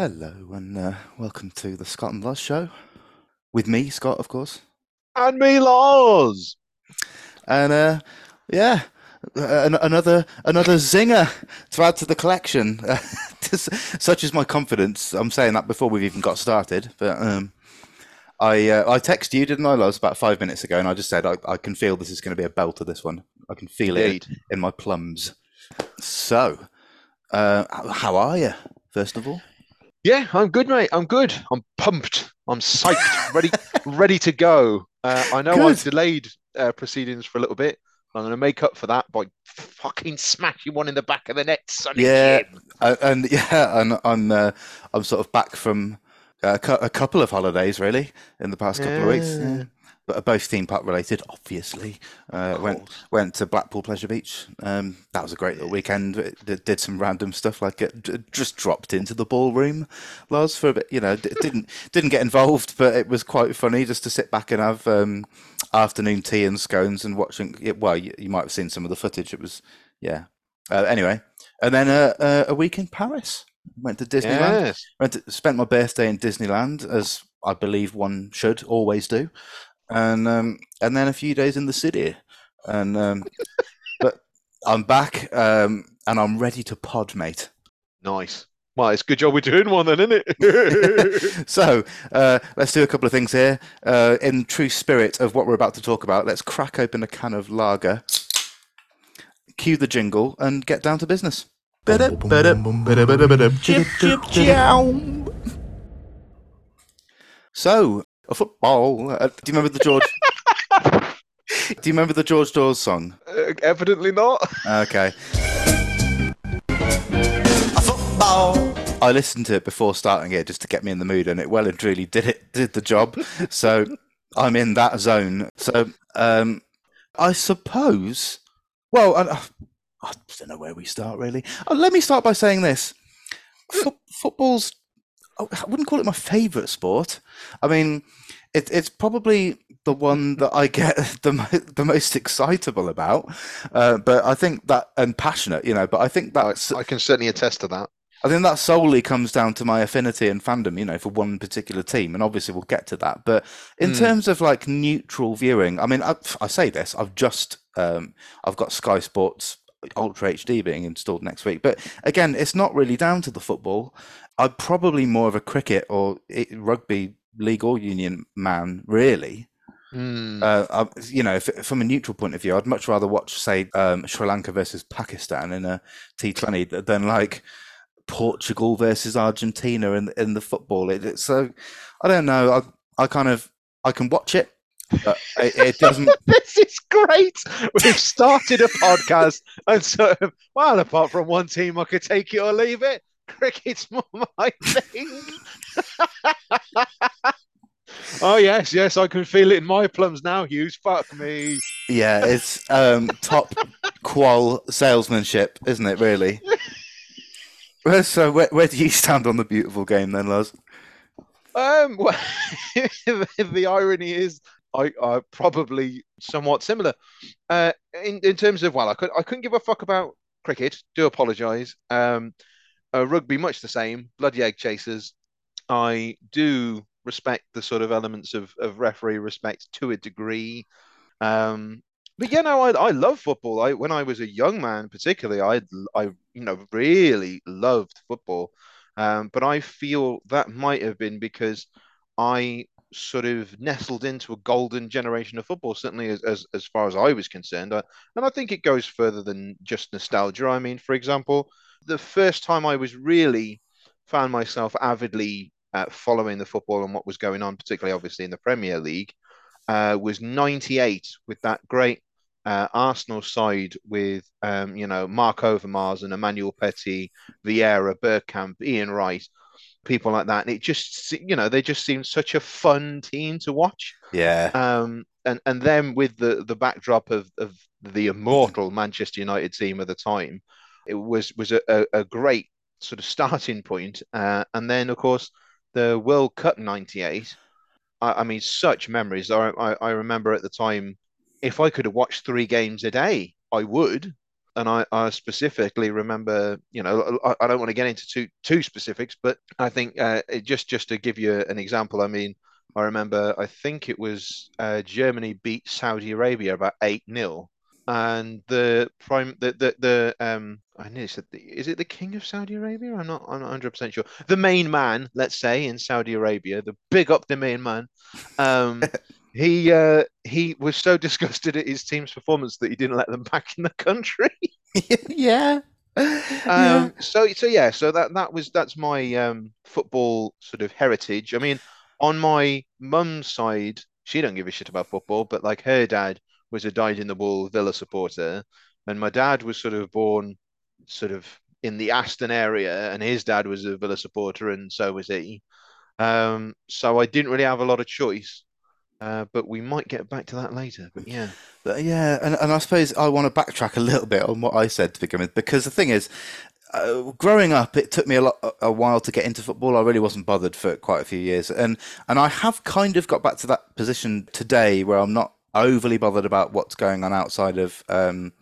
Hello and uh, welcome to the Scott and Loz show with me, Scott, of course, and me, Loz. And uh, yeah, an- another another zinger to add to the collection. Such is my confidence. I'm saying that before we've even got started, but um, I uh, I texted you, didn't I, Loz, about five minutes ago, and I just said I, I can feel this is going to be a belter. This one, I can feel Indeed. it in my plums. So, uh, how are you? First of all. Yeah, I'm good, mate. I'm good. I'm pumped. I'm psyched. ready, ready to go. Uh, I know Good. I've delayed uh, proceedings for a little bit. I'm going to make up for that by fucking smashing one in the back of the net, Sonny Yeah, uh, and yeah, and I'm uh, I'm sort of back from a, cou- a couple of holidays really in the past couple of weeks. Yeah. But are both theme park related, obviously. Uh, went went to Blackpool Pleasure Beach. Um, that was a great little weekend. It Did, some random stuff like it just dropped into the ballroom, Loz, for a bit. You know, didn't didn't get involved, but it was quite funny just to sit back and have um, afternoon tea and scones and watching. yeah, Well, you, you might have seen some of the footage. It was yeah. Uh, anyway, and then uh, uh, a week in Paris. Went to Disneyland. Yes. Went to, spent my birthday in Disneyland, as I believe one should always do, and um, and then a few days in the city, and um, but I'm back um, and I'm ready to pod, mate. Nice. Well, it's a good job we're doing one then, isn't it? so uh, let's do a couple of things here. Uh, in true spirit of what we're about to talk about, let's crack open a can of lager, cue the jingle, and get down to business. Chip, chip, chow. So, a football. Uh, do you remember the George? do you remember the George Dawes song? Uh, Evidently not. Okay. A football. I listened to it before starting it just to get me in the mood, and it well and truly did it did the job. So I'm in that zone. So um, I suppose. Well, I, I don't know where we start really. Oh, let me start by saying this: Fo- football's. Oh, I wouldn't call it my favourite sport. I mean, it, it's probably the one that I get the the most excitable about. Uh, but I think that and passionate, you know. But I think that's I can certainly attest to that. I think that solely comes down to my affinity and fandom, you know, for one particular team, and obviously we'll get to that. But in Mm. terms of like neutral viewing, I mean, I, I say this, I've just, um, I've got Sky Sports Ultra HD being installed next week, but again, it's not really down to the football. I'm probably more of a cricket or rugby league or union man, really. Mm. Uh, I, you know, if, from a neutral point of view, I'd much rather watch, say, um, Sri Lanka versus Pakistan in a T20 than like Portugal versus Argentina in in the football. It, it's so I don't know. I I kind of I can watch it, but it, it doesn't. this is great. We've started a podcast, and so well, apart from one team, I could take it or leave it. Cricket's more my thing. oh yes, yes, I can feel it in my plums now, Hughes. Fuck me. Yeah, it's um, top qual salesmanship, isn't it? Really. So where where do you stand on the beautiful game then, Loz? Um, well, the irony is, I are probably somewhat similar. Uh, in in terms of well, I could I couldn't give a fuck about cricket. Do apologise. Um, uh, rugby much the same. Bloody egg chasers. I do respect the sort of elements of of referee respect to a degree. Um, but yeah, no, I I love football. I when I was a young man, particularly, I I you know really loved football. Um, but I feel that might have been because I sort of nestled into a golden generation of football, certainly as, as, as far as I was concerned. And I think it goes further than just nostalgia. I mean, for example, the first time I was really found myself avidly uh, following the football and what was going on, particularly obviously in the Premier League, uh, was 98 with that great uh, Arsenal side with, um, you know, Marc Overmars and Emmanuel Petit, Vieira, Bergkamp, Ian Wright, people like that. And it just, you know, they just seemed such a fun team to watch. Yeah, Um, and and then with the the backdrop of of the immortal Manchester United team at the time, it was was a, a, a great sort of starting point. Uh, and then of course the World Cup '98. I, I mean, such memories. I, I I remember at the time, if I could have watched three games a day, I would. And I, I specifically remember, you know, I, I don't want to get into too too specifics, but I think uh, just just to give you an example, I mean, I remember, I think it was uh, Germany beat Saudi Arabia about eight 0 and the prime the the, the um I nearly said the, is it the king of Saudi Arabia? I'm not I'm not 100 percent sure. The main man, let's say in Saudi Arabia, the big up the main man. Um, he uh, he was so disgusted at his team's performance that he didn't let them back in the country. yeah. Um, so so yeah, so that that was that's my um, football sort of heritage. I mean, on my mum's side, she don't give a shit about football, but like her dad was a dyed in the wool Villa supporter, and my dad was sort of born sort of in the Aston area, and his dad was a Villa supporter, and so was he. Um, so I didn't really have a lot of choice. Uh, but we might get back to that later. But yeah, but yeah, and, and I suppose I want to backtrack a little bit on what I said to begin with, because the thing is, uh, growing up, it took me a lot, a while to get into football. I really wasn't bothered for quite a few years, and and I have kind of got back to that position today where I'm not overly bothered about what's going on outside of um,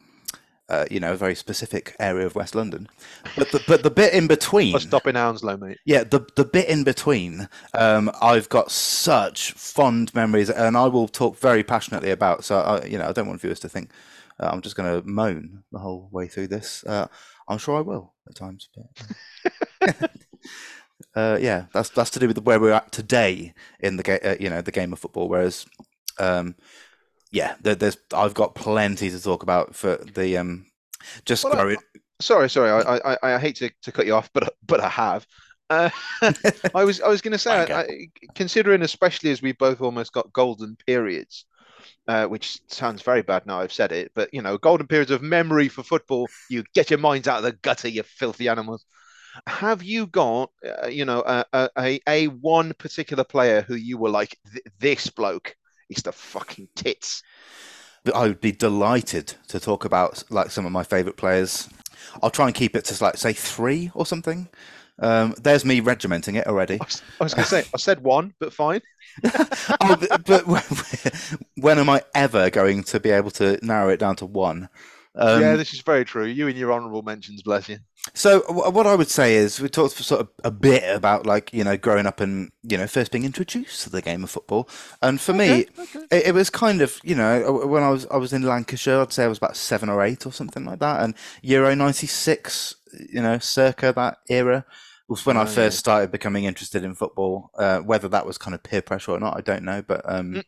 uh, you know, a very specific area of West London. But the, but the bit in between. I'll stop in Hounslow, mate. Yeah, the, the bit in between, um, I've got such fond memories, and I will talk very passionately about. So, I, you know, I don't want viewers to think uh, I'm just going to moan the whole way through this. Uh, I'm sure I will at times. But, uh, yeah, that's that's to do with where we're at today in the game. Uh, you know, the game of football. Whereas. Um, yeah, there, there's I've got plenty to talk about for the um just well, growing. I, sorry, sorry, I, I I hate to, to cut you off, but but I have. Uh, I was I was going to say, I, I, considering especially as we both almost got golden periods, uh, which sounds very bad now I've said it, but you know, golden periods of memory for football. You get your minds out of the gutter, you filthy animals. Have you got, uh, you know, a, a a one particular player who you were like, this bloke He's the fucking tits. I would be delighted to talk about like some of my favourite players. I'll try and keep it to like say three or something. Um, there's me regimenting it already. I was, was going to say I said one, but fine. oh, but, but when am I ever going to be able to narrow it down to one? Um, yeah, this is very true. You and your honourable mentions, bless you. So what I would say is we talked sort of a bit about like you know growing up and you know first being introduced to the game of football, and for okay, me okay. It, it, was kind of you know when I was I was in Lancashire I'd say I was about seven or eight or something like that, and Euro '96 you know circa that era was when oh, I first yeah. started becoming interested in football. Uh, whether that was kind of peer pressure or not, I don't know, but um, mm.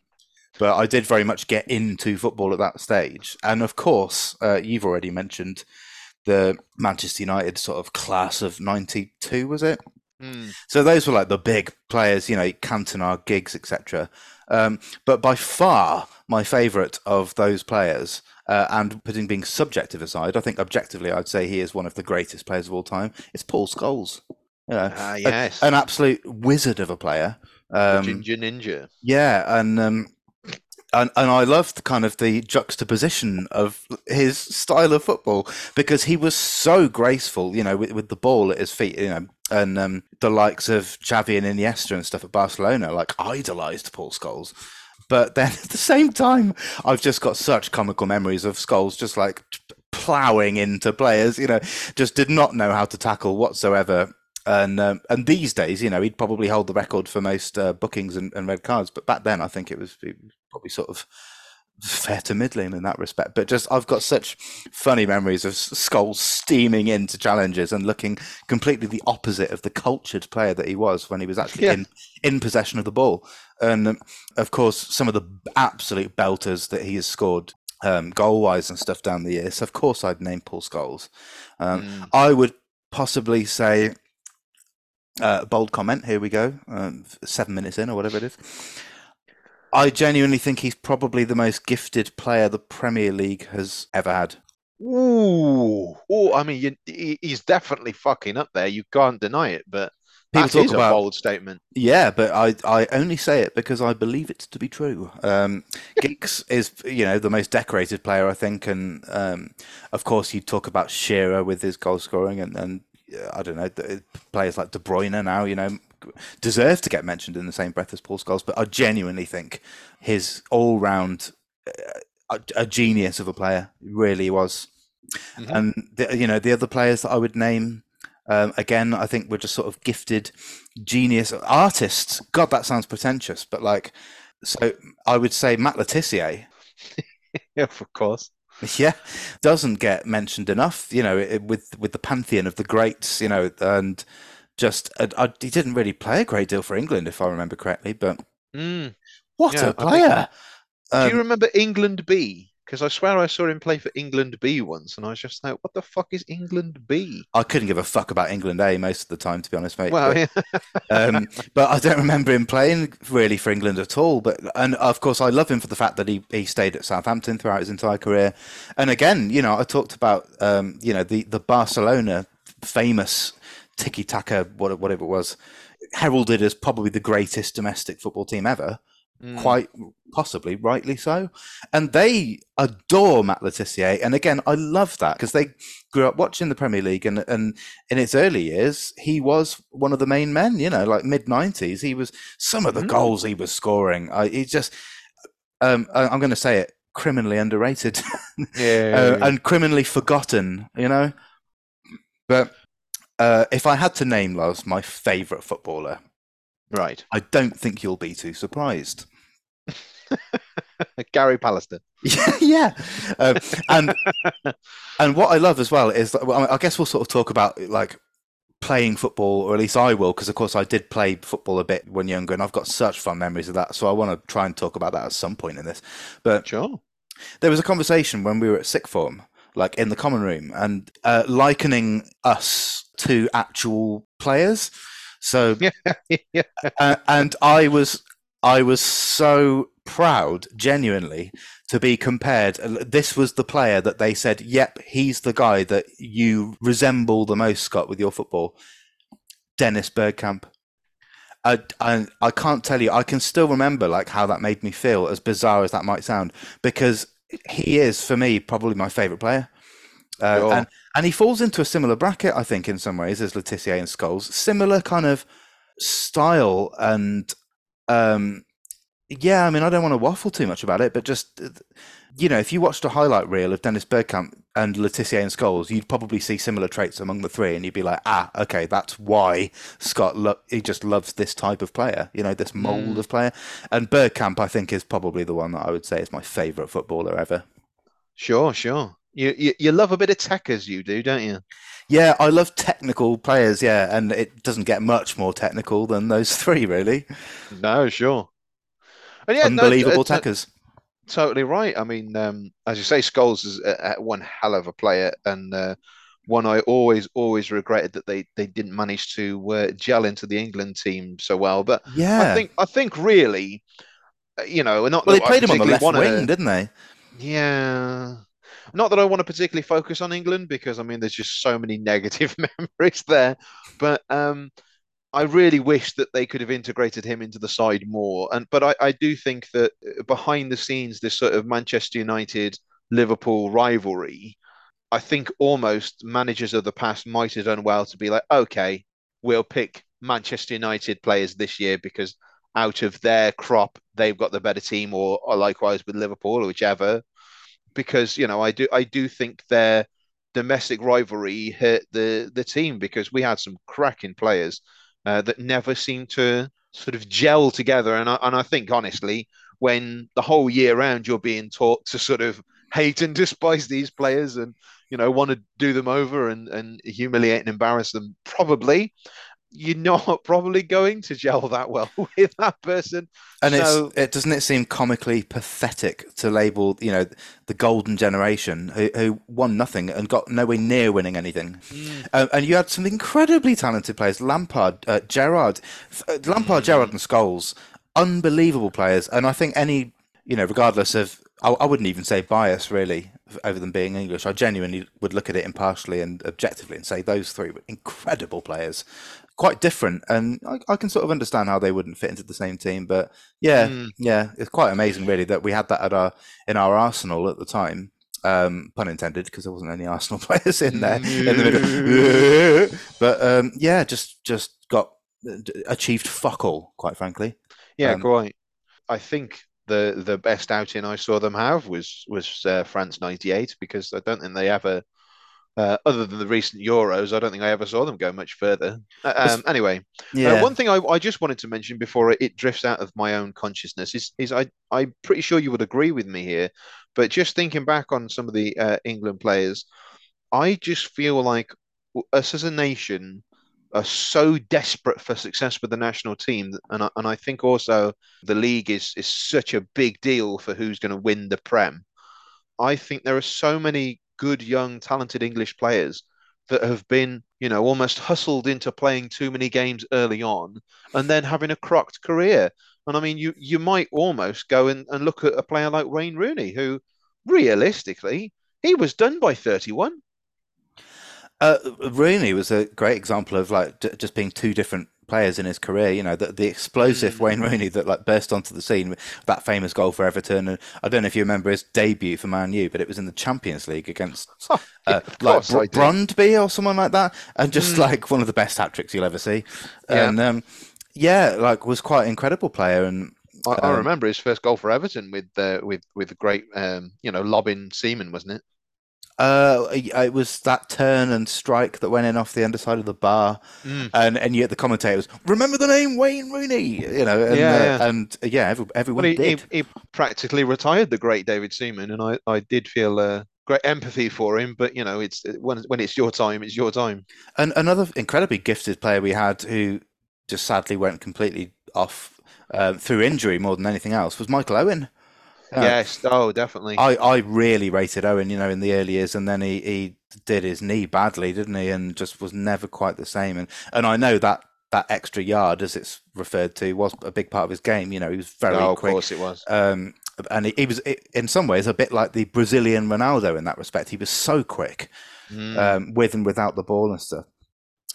But I did very much get into football at that stage, and of course uh, you've already mentioned the Manchester United sort of class of '92, was it? Mm. So those were like the big players, you know, Cantona, Giggs, etc. Um, but by far, my favourite of those players, uh, and putting being subjective aside, I think objectively, I'd say he is one of the greatest players of all time. It's Paul Scholes. You know, uh, yes. a, an absolute wizard of a player. Um, Ginger Ninja. Yeah, and um, and, and I loved kind of the juxtaposition of his style of football because he was so graceful, you know, with, with the ball at his feet, you know, and um, the likes of Xavi and Iniesta and stuff at Barcelona, like idolized Paul Scholes. But then at the same time, I've just got such comical memories of Scholes just like plowing into players, you know, just did not know how to tackle whatsoever and um, and these days, you know, he'd probably hold the record for most uh, bookings and, and, red cards. But back then, I think it was, it was, probably sort of fair to middling in that respect. But just I've got such funny memories of Scholes steaming into challenges and looking completely the opposite of the cultured player that he was when he was actually yeah. in in possession of the ball. And um, of course, some of the absolute belters that he has scored. Um, goal wise and stuff down the years. So of course, I'd name Paul Scholes. Um, mm. I would possibly say uh, bold comment. Here we go. Um, seven minutes in, or whatever it is. I genuinely think he's probably the most gifted player the Premier League has ever had. Ooh, oh, I mean, you, he's definitely fucking up there. You can't deny it, but People that is about, a bold statement. Yeah, but I, I only say it because I believe it to be true. Um, Giggs is, you know, the most decorated player, I think, and um, of course, you talk about Shearer with his goal scoring, and, and I don't know, players like De Bruyne now, you know, deserve to get mentioned in the same breath as Paul Scholes. But I genuinely think his all round uh, a, a, genius of a player really was. Mhm. And the, you know the other players that I would name. Um, again, I think we're just sort of gifted genius artists. God, that sounds pretentious, but like, so I would say Matt Le Tissier. Yeah, of course. Yeah, doesn't get mentioned enough. You know, it- with with the pantheon of the greats. You know, and just uh, I, he didn't really play a great deal for England, if I remember correctly. But Mm. what Yeah, a player! Do you Um, remember England B? Because I swear I saw him play for England B once, and I was just like, "What the fuck is England B?" I couldn't give a fuck about England A most of the time, to be honest, mate. Well, but, yeah. um, but I don't remember him playing really for England at all. But and of course, I love him for the fact that he, he stayed at Southampton throughout his entire career. And again, you know, I talked about um, you know the the Barcelona famous tiki taka whatever it was, heralded as probably the greatest domestic football team ever. Mm. Quite possibly, rightly so. And they adore Matt Le Tissier. And again, I love that because they grew up watching the Premier League. And, and in its early years, he was one of the main men, you know, like mid 90s. He was some of the Mhm. goals he was scoring. I, he just, um, I, I'm going to say it, criminally underrated Yeah. uh, and criminally forgotten, you know. But uh, if I had to name Loz my favourite footballer, right. I don't think you'll be too surprised. Gary Pallister. Yeah, yeah. Um, and and what I love as well is that, well, I guess we'll sort of talk about like playing football, or at least I will, because of course I did play football a bit when younger, and I've got such fond memories of that. So I want to try and talk about that at some point in this. But Sure. there was a conversation when we were at sick form, like in the common room, and uh, likening us to actual players. So yeah. uh, and I was I was so proud, genuinely, to be compared. This was the player that they said, "Yep, he's the guy that you resemble the most, Scott, with your football." Dennis Bergkamp. I, I I can't tell you. I can still remember like how that made me feel, as bizarre as that might sound, because he is for me probably my favorite player. Uh, Sure. and and he falls into a similar bracket, I think, in some ways as Le Tissier and Scholes. Similar kind of style and um, yeah. I mean, I don't want to waffle too much about it, but just uh, you know, if you watched a highlight reel of Dennis Bergkamp and Le Tissier and Scholes, you'd probably see similar traits among the three, and you'd be like, ah, okay, that's why Scott lo- he just loves this type of player, you know, this mold Mm. of player. And Bergkamp, I think, is probably the one that I would say is my favourite footballer ever. Sure. Sure. You, you you love a bit of tech as you do, don't you? Yeah, I love technical players. Yeah, and it doesn't get much more technical than those three, really. No. Sure. And yeah, Unbelievable uh, uh, tackers. Totally right. I mean, um, as you say, Scholes is a, a- one hell of a player, and uh, one I always, always regretted that they they didn't manage to uh, gel into the England team so well. But Yeah. I think, I think, really, uh, you know, not well, they played him on the left wing, didn't they? Yeah. Not that I want to particularly focus on England because I mean there's just so many negative memories there. But um I really wish that they could have integrated him into the side more. And but I, I do think that uh, behind the scenes, this sort of Manchester United Liverpool rivalry, I think almost managers of the past might have done well to be like, okay, we'll pick Manchester United players this year because out of their crop, they've got the better team, or, or likewise with Liverpool or whichever. Because you know, I do I do think their domestic rivalry hurt the the team because we had some cracking players uh, that never seemed to sort of gel together. And I, and I think honestly, when the whole year round you're being taught to sort of hate and despise these players and you know want to do them over and and humiliate and embarrass them, probably you're not probably going to gel that well with that person. And So- it's it doesn't it seem comically pathetic to label you know the golden generation who, who won nothing and got nowhere near winning anything. Um, and you had some incredibly talented players: Lampard, uh, Gerrard, uh, Lampard, Gerrard, and Scholes, unbelievable players. And I think any you know, regardless of I, I wouldn't even say bias really over them being English. I genuinely would look at it impartially and objectively and say those three were incredible players. Quite different, and I, I can sort of understand how they wouldn't fit into the same team. But yeah, Mm. yeah, it's quite amazing, really, that we had that at our in our arsenal at the time. Um, pun intended, because there wasn't any Arsenal players in there in the middle. but um, yeah, just just got uh, achieved fuck all, quite frankly. Yeah, Um, quite. I think the the best outing I saw them have was was uh, France '98 because I don't think they ever Uh, other than the recent Euros, I don't think I ever saw them go much further. Uh, um, anyway, uh, one thing I, I just wanted to mention before it, it drifts out of my own consciousness is is I I'm pretty sure you would agree with me here, but just thinking back on some of the uh, England players, I just feel like us as a nation are so desperate for success with the national team, and I, and I think also the league is is such a big deal for who's going to win the Prem. I think there are so many good, young, talented English players that have been, you know, almost hustled into playing too many games early on and then having a crocked career. And I mean, you you might almost go and, and look at a player like Wayne Rooney, who realistically, he was done by 31. Uh, Rooney was a great example of like j- just being two different players in his career. You know, the, the explosive Mm. Wayne Rooney that like burst onto the scene that famous goal for Everton. And I don't know if you remember his debut for Man U, but it was in the Champions League against Oh, uh, like Br- Brondby or someone like that, and just Mm. like one of the best hat tricks you'll ever see. Yeah. And um, yeah, like was quite an incredible player. And I, I Um, remember his first goal for Everton with uh, with with the great um, you know lobbing Seaman, wasn't it? Uh, it was that turn and strike that went in off the underside of the bar. Mm. and and yet the commentators remember the name Wayne Rooney, you know, and Yeah, uh, yeah. and uh, yeah, every, everyone Well, he, he, did. he practically retired the great David Seaman, and I, I did feel uh, great empathy for him. But you know, it's when when it's your time, it's your time. And another incredibly gifted player we had who just sadly went completely off um, through injury more than anything else was Michael Owen. Uh, yes, oh, definitely. I, I really rated Owen, you know, in the early years, and then he, he did his knee badly, didn't he? And just was never quite the same. And and I know that that extra yard, as it's referred to, was a big part of his game. You know, he was very oh, of quick. course it was. Um, and he, he was in some ways a bit like the Brazilian Ronaldo in that respect. He was so quick, Mm. um, with and without the ball and stuff.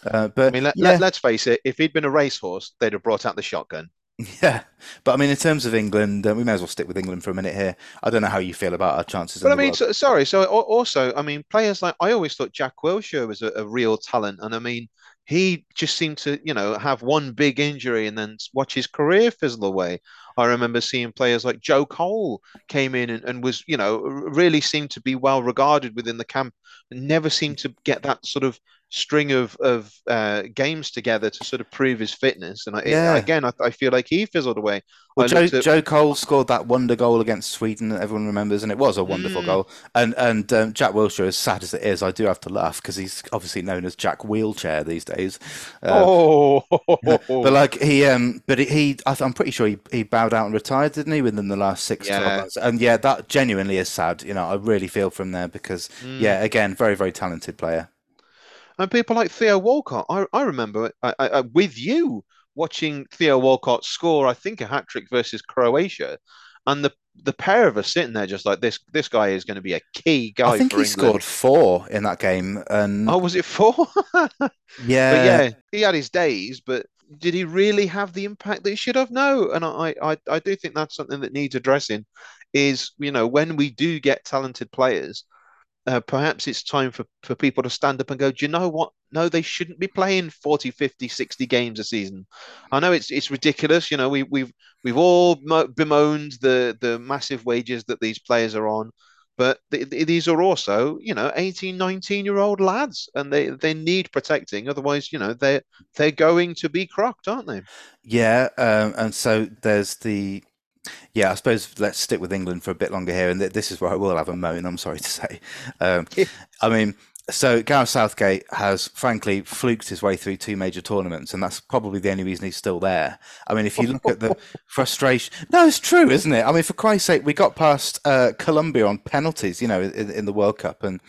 Uh, but I mean, let, yeah, let, let's face it. If he'd been a racehorse, they'd have brought out the shotgun. yeah. But I mean, in terms of England, uh, we may as well stick with England for a minute here. I don't know how you feel about our chances. But in I mean, so, sorry. So also, I mean, players like I always thought Jack Wilshere was a, a real talent, and I mean, he just seemed to, you know, have one big injury and then watch his career fizzle away. I remember seeing players like Joe Cole came in and, and was, you know, really seemed to be well regarded within the camp, and never seemed to get that sort of string of of uh, games together to sort of prove his fitness. And I, Yeah. again, I, I feel like he fizzled away. Well, Joe, at- Joe Cole scored that wonder goal against Sweden that everyone remembers, and it was a wonderful Mm. goal. And and um, Jack Wilshere, as sad as it is, I do have to laugh because he's obviously known as Jack Wheelchair these days. Uh, oh, But like he, um, but he, I I'm pretty sure he, he bowed out and retired, didn't he, within the last six, Yeah. months? And yeah, that genuinely is sad. You know, I really feel from there because, Mm. yeah, again, very, very talented player. And people like Theo Walcott, I, I remember I, I, with you watching Theo Walcott score, I think a hat trick versus Croatia, and the the pair of us sitting there just like this. This guy is going to be a key guy I think he England. scored four in that game, and Oh, was it four? but yeah, yeah, he had his days, but did he really have the impact that he should have? No, and I, I, I do think that's something that needs addressing. Is you know when we do get talented players, uh, perhaps it's time for, for people to stand up and go, do you know what? No, they shouldn't be playing 40, 50, 60 games a season. I know it's it's ridiculous. You know, we, we've we've all bemoaned the the massive wages that these players are on, but th- th- these are also, you know, 18, 19 year old lads and they, they need protecting. Otherwise, you know, they're, they're going to be crocked, aren't they? Yeah, um, and so there's the yeah. I suppose let's stick with England for a bit longer here, and th- this is where I will have a moan. I'm sorry to say. Um. I mean, so Gareth Southgate has frankly fluked his way through two major tournaments, and that's probably the only reason he's still there. I mean, if you look at the frustration, no, it's true, isn't it? I mean, for Christ's sake, we got past uh, Colombia on penalties, you know, in, in the World Cup, and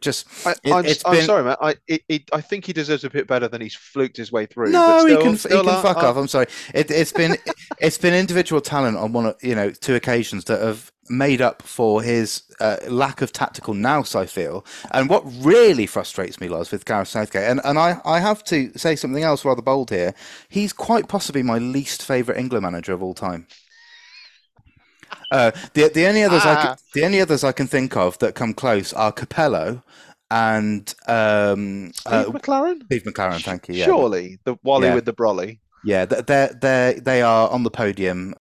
just I, it, I'm, it's I'm been sorry, man. I it, it, I think he deserves a bit better than he's fluked his way through. No, but he still- can he can fuck uh, off. I'm sorry. It, it's been it's been individual talent on one, of- you know, two occasions that have made up for his uh, lack of tactical nous. I feel, and what really frustrates me, Loz, with Gareth Southgate, and and I I have to say something else rather bold here. He's quite possibly my least favourite England manager of all time. Uh, the the only others I Ah. can, the only others I can think of that come close are Capello and um, Steve uh, McClaren? Steve McClaren. Thank you. Yeah, Surely the Wally Yeah. with the brolly. yeah, they're they they are on the podium,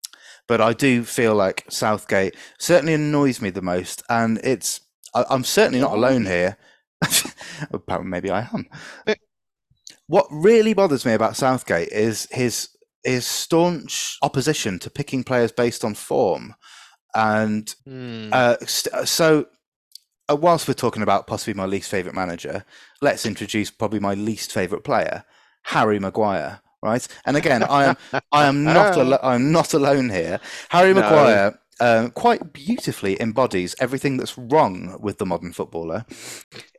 but I do feel like Southgate certainly annoys me the most, and it's I, I'm certainly not alone here. Apparently, Maybe I am. What really bothers me about Southgate is his his staunch opposition to picking players based on form, and Hmm. uh, st- so. Uh, whilst we're talking about possibly my least favorite manager, let's introduce probably my least favorite player, Harry Maguire. Right, and again, I am I am not alo- I'm not alone here. Harry No. Maguire um, quite beautifully embodies everything that's wrong with the modern footballer.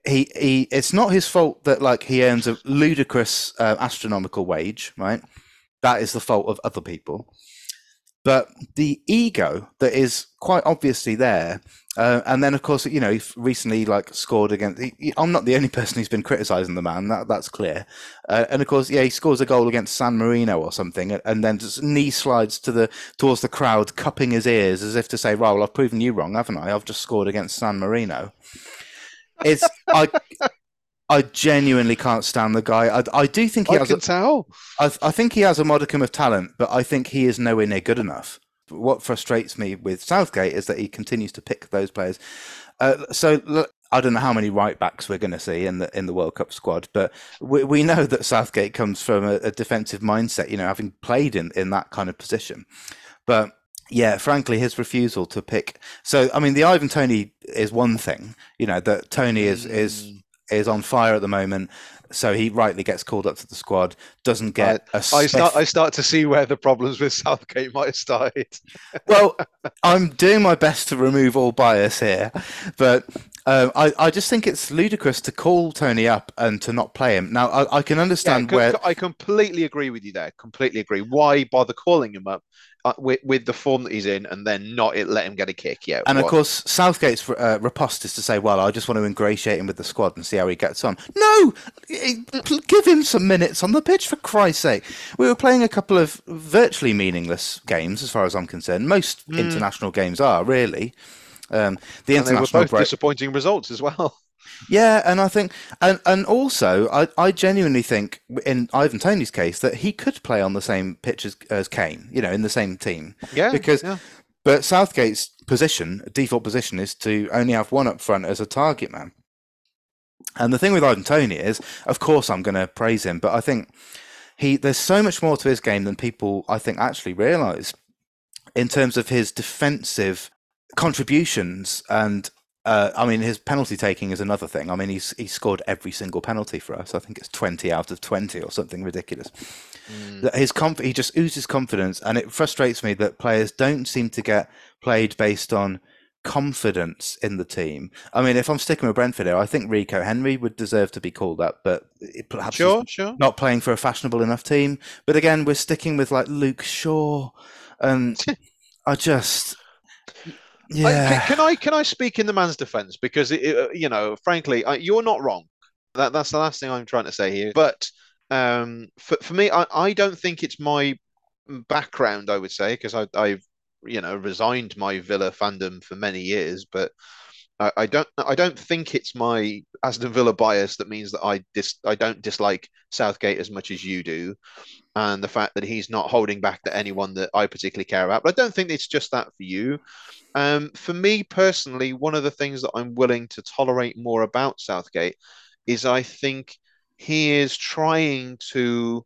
He he. It's not his fault that like he earns a ludicrous uh, astronomical wage. Right, that is the fault of other people. But the ego that is quite obviously there, uh, and then of course you know he recently like scored against. I'm not the only person who's been criticising the man. That that's clear. Uh, and of course, yeah, he scores a goal against San Marino or something, and- and then just knee slides to the towards the crowd, cupping his ears as if to say, "Well, I've proven you wrong, haven't I? I've just scored against San Marino." It's I. I genuinely can't stand the guy. I, I do think he I has. can A, tell. I, I think he has a modicum of talent, but I think he is nowhere near good enough. What frustrates me with Southgate is that he continues to pick those players. Uh, so look, I don't know how many right backs we're going to see in the in the World Cup squad, but we, we know that Southgate comes from a, a defensive mindset. You know, having played in, in that kind of position, but yeah, frankly, his refusal to pick. So I mean, the Ivan Toney is one thing. You know that Toney is is is on fire at the moment. So he rightly gets called up to the squad. Doesn't get a I start. I start to see where the problems with Southgate might have started. well, I'm doing my best to remove all bias here, but um, I, I just think it's ludicrous to call Toney up and to not play him. Now, I, I can Yeah, understand co- where. I completely agree with you there. Completely agree. Why bother calling him up uh, with with the form that he's in, and then not it, let him get a kick? Yeah. And of course, Southgate's uh, riposte is to say, "Well, I just want to ingratiate him with the squad and see how he gets on." No, give him some minutes on the pitch for Christ's sake. We were playing a couple of virtually meaningless games, as far as I'm concerned. Most international games are really. Um, the and they were international both break. disappointing results as well. Yeah, and I think, and and also, I, I genuinely think in Ivan Toney's case that he could play on the same pitch as, as Kane, you know, in the same team. Yeah. Because, yeah. but Southgate's position, default position, is to only have one up front as a target man. And the thing with Ivan Toney is, of course, I'm going to praise him, but I think he there's so much more to his game than people I think actually realise in terms of his defensive contributions and uh, I mean, his penalty taking is another thing. I mean, he's he scored every single penalty for us. I think it's twenty out of twenty or something ridiculous. That His conf- he just oozes confidence, and it frustrates me that players don't seem to get played based on confidence in the team. I mean, if I'm sticking with Brentford here, I think Rico Henry would deserve to be called up, but perhaps Sure. Sure. not playing for a fashionable enough team. But again, we're sticking with like Luke Shaw, and I just I- yeah. can, can I can I speak in the man's defense because it, it, you know, frankly, I, you're not wrong. That that's the last thing I'm trying to say here. But um, for for me, I, I don't think it's my background. I would say because I I've you know resigned my Villa fandom for many years, but I, don't I don't think it's my Aston Villa bias that means that I dis I don't dislike Southgate as much as you do, and the fact that he's not holding back to anyone that I particularly care about. But I don't think it's just that for you. Um, for me personally, one of the things that I'm willing to tolerate more about Southgate is I think he is trying to,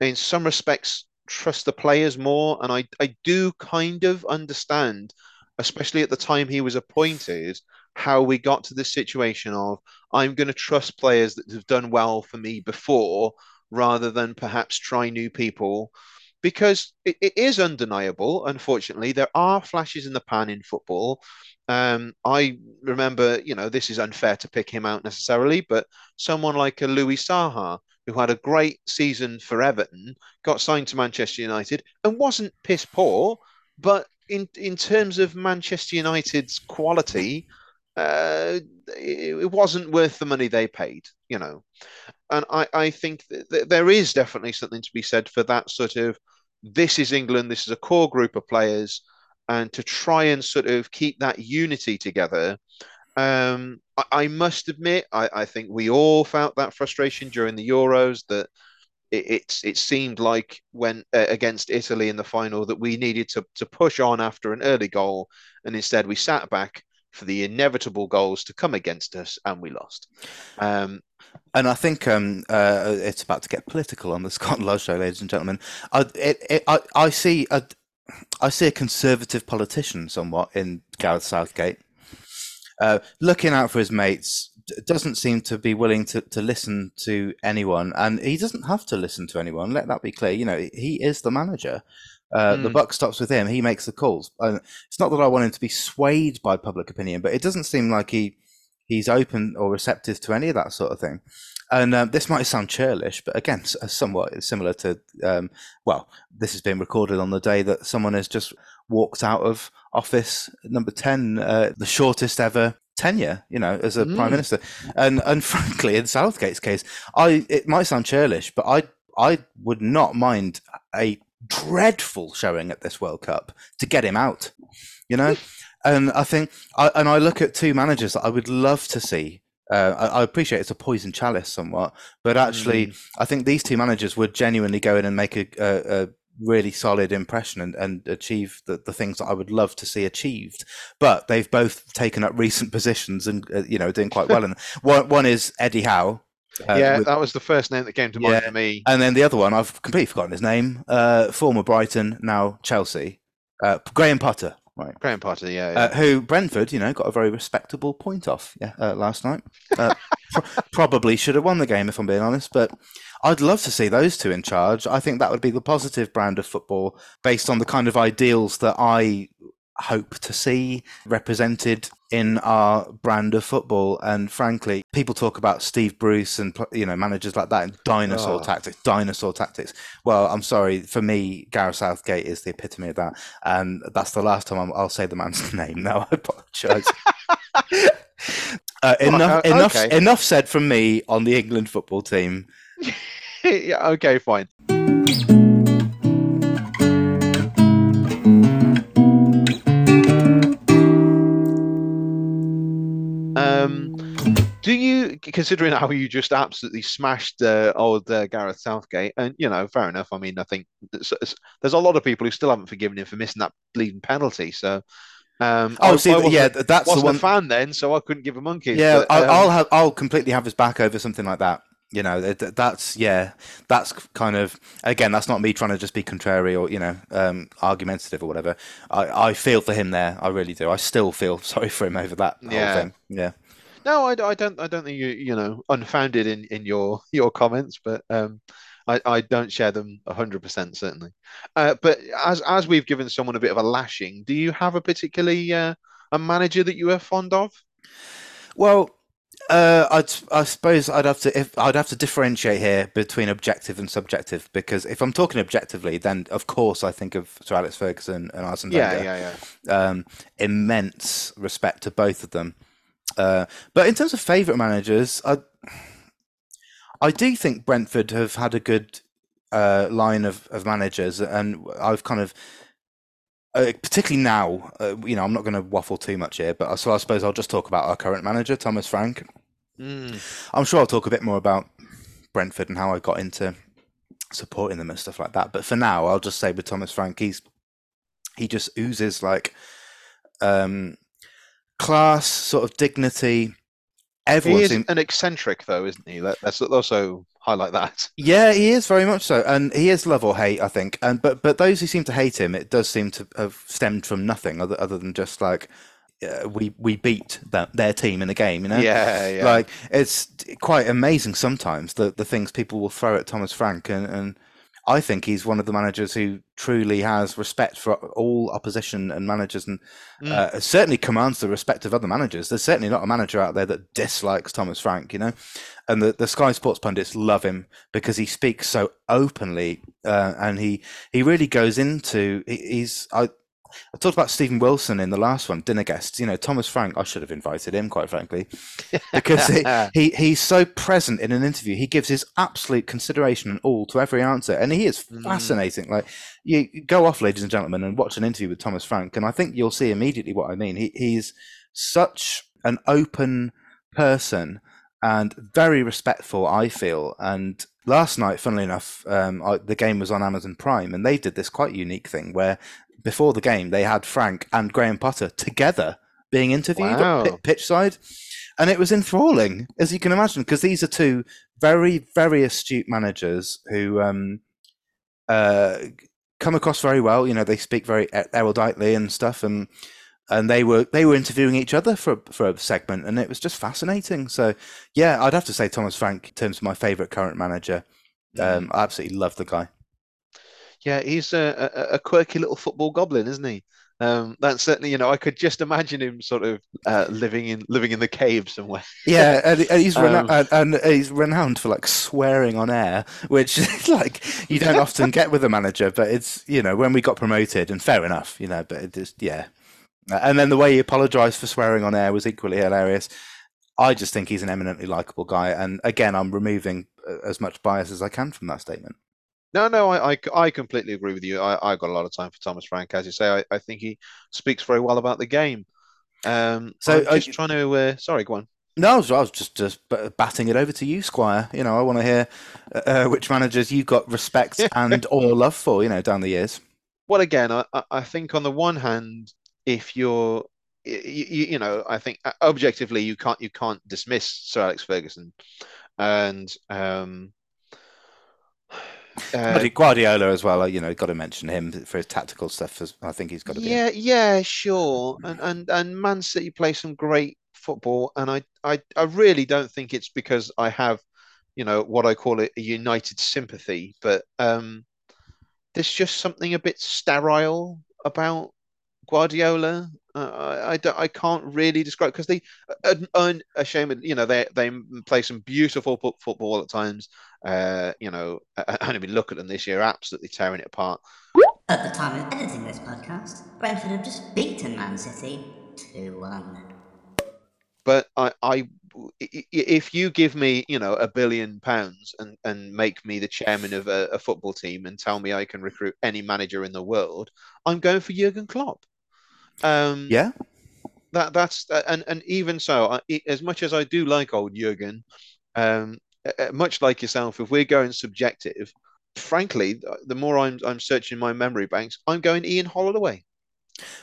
in some respects, trust the players more. And I, I do kind of understand, especially at the time he was appointed, how we got to this situation of I'm going to trust players that have done well for me before rather than perhaps try new people because it, it is undeniable. Unfortunately, there are flashes in the pan in football. Um, I remember, you know, this is unfair to pick him out necessarily, but someone like a Louis Saha, who had a great season for Everton, got signed to Manchester United and wasn't piss poor, but in in terms of Manchester United's quality, uh, it, it wasn't worth the money they paid, you know. And I, I think there is definitely something to be said for that sort of this is England, this is a core group of players, and to try and sort of keep that unity together. Um, I, I must admit, I, I think we all felt that frustration during the Euros that it, it, it seemed like when uh, against Italy in the final that we needed to, to push on after an early goal, and instead we sat back for the inevitable goals to come against us, and we lost. Um, and I think um, uh, it's about to get political on the Scott Loz show, ladies and gentlemen. I, it, it, I, I see a, I see a conservative politician somewhat in Gareth Southgate, uh, looking out for his mates. Doesn't seem to be willing to, to listen to anyone, and he doesn't have to listen to anyone. Let that be clear. You know, he is the manager. Uh, mm. The buck stops with him. He makes the calls. And it's not that I want him to be swayed by public opinion, but it doesn't seem like he he's open or receptive to any of that sort of thing. And um, this might sound churlish, but again, somewhat similar to, um, well, this has been recorded on the day that someone has just walked out of office number 10, uh, the shortest ever tenure, you know, as a mm. prime minister. And and frankly, in Southgate's case, I it might sound churlish, but I I would not mind a dreadful showing at this World Cup to get him out. You know, and I think, I, and I look at two managers that I would love to see. Uh, I, I, appreciate it's a poison chalice somewhat, but actually, mm. I think these two managers would genuinely go in and make a, a, a really solid impression and, and achieve the, the things that I would love to see achieved. But they've both taken up recent positions and uh, you know doing quite well. And one one is Eddie Howe. Uh, yeah, with, that was the first name that came to mind yeah, for me. And then the other one, I've completely forgotten his name. Uh, former Brighton, now Chelsea. Uh, Graham Potter. Right. Graham Potter, yeah, yeah. Uh, who Brentford, you know, got a very respectable point off yeah, uh, last night. Uh, probably should have won the game if I'm being honest, but I'd love to see those two in charge. I think that would be the positive brand of football based on the kind of ideals that I hope to see represented in our brand of football. And frankly, people talk about Steve Bruce and you know managers like that and dinosaur oh. tactics, dinosaur tactics. Well, I'm sorry, for me, Gareth Southgate is the epitome of that, and that's the last time i will say the man's name. Now I apologise. uh, enough, uh, enough, okay. enough said from me on the England football team. yeah, okay, fine. Um, do you, considering how you just absolutely smashed uh, old uh, Gareth Southgate, and you know, fair enough. I mean, I think there's a lot of people who still haven't forgiven him for missing that bleeding penalty. So, um, oh, I, see, I yeah, that's the one. A fan then, so I couldn't give a monkey. Yeah, but, um, I'll, have, I'll completely have his back over something like that. You know, that's yeah, that's kind of again, that's not me trying to just be contrary or you know, um, argumentative or whatever. I, I feel for him there, I really do. I still feel sorry for him over that yeah. whole thing. Yeah. No, I, I don't. I don't think you you know unfounded in, in your your comments, but um, I, I don't share them hundred percent certainly. Uh, but as as we've given someone a bit of a lashing, do you have a particularly uh, a manager that you are fond of? Well, uh, I'd, I suppose I'd have to if I'd have to differentiate here between objective and subjective because if I'm talking objectively, then of course I think of Sir Alex Ferguson and Arsene Wenger. Yeah, yeah, yeah. Um, immense respect to both of them. Uh, but in terms of favourite managers, I I do think Brentford have had a good uh, line of, of managers, and I've kind of. Uh, particularly now, uh, you know, I'm not going to waffle too much here, but so I suppose I'll just talk about our current manager, Thomas Frank. Mm. I'm sure I'll talk a bit more about Brentford and how I got into supporting them and stuff like that. But for now, I'll just say with Thomas Frank, he's he just oozes like um, class, sort of dignity. Everyone he is seems... an eccentric, though, isn't he? Let's also highlight that. Yeah, he is very much so, and he is love or hate, I think. And but but those who seem to hate him, it does seem to have stemmed from nothing other other than just like uh, we we beat that, their team in a game, you know. Yeah, yeah. Like it's quite amazing sometimes the the things people will throw at Thomas Frank, and and I think he's one of the managers who truly has respect for all opposition and managers, and mm. uh, certainly commands the respect of other managers. There's certainly not a manager out there that dislikes Thomas Frank, you know. And the, the Sky Sports pundits love him because he speaks so openly, uh, and he he really goes into he's I I talked about Stephen Wilson in the last one, dinner guests. You know, Thomas Frank. I should have invited him, quite frankly, because he, he he's so present in an interview. He gives his absolute consideration and all to every answer, and he is mm. fascinating. Mm. Like you go off, ladies and gentlemen, and watch an interview with Thomas Frank, and I think you'll see immediately what I mean. He he's such an open person and very respectful. I feel and last night, funnily enough, um, I, the game was on Amazon Prime, and they did this quite unique thing where before the game, they had Frank and Graham Potter together being interviewed Wow. pi- pitch side, and it was enthralling, as you can imagine, because these are two very, very astute managers who um, uh, come across very well. You know, they speak very eruditely and stuff, and and they were they were interviewing each other for a- for a segment, and it was just fascinating. So, yeah, I'd have to say Thomas Frank in terms of my favourite current manager. Um, I absolutely love the guy. Yeah, he's a, a, a quirky little football goblin, isn't he? Um, that's certainly, you know, I could just imagine him sort of uh, living in living in the cave somewhere. Yeah, and, he's rena- Um, and, and he's renowned for like swearing on air, which like you don't often get with a manager. But it's you know when we got promoted, and fair enough, you know. But it just yeah, and then the way he apologised for swearing on air was equally hilarious. I just think he's an eminently likable guy, and again, I'm removing uh, as much bias as I can from that statement. No, no, I, I, I completely agree with you. I, I got a lot of time for Thomas Frank, as you say. I, I think he speaks very well about the game. Um, So, I'm uh, just trying to. Uh, sorry, go on. No, I was, I was just just batting it over to you, Squire. You know, I want to hear uh, which managers you've got respect and or love for. You know, down the years. Well, again, I- I think on the one hand, if you're, you, you know, I think uh, objectively you can't you can't dismiss Sir Alex Ferguson, and um, uh, Guardi- Guardiola as well. You know, got to mention him for his tactical stuff. As I think he's got to be. yeah, yeah, sure, and and and Man City play some great football, and I I I really don't think it's because I have, you know, what I call it a united sympathy, but um, there's just something a bit sterile about Guardiola. Uh, I, I, don't- I can't really describe because they un, unashamed, you know, they they play some beautiful football at times. Uh, you know, I, I mean, look at them this year, absolutely tearing it apart. At the time of editing this podcast, Brentford have just beaten Man City 2 1. But I, I, i- i- if you give me, you know, a billion pounds and and make me the chairman of a, a football team and tell me I can recruit any manager in the world, I'm going for Jurgen Klopp. Um, Yeah. that that's and and even so, I, as much as I do like old Jurgen, um, uh, uh, much like yourself, if we're going subjective, frankly, the more I'm I'm searching my memory banks, I'm going Ian Holloway.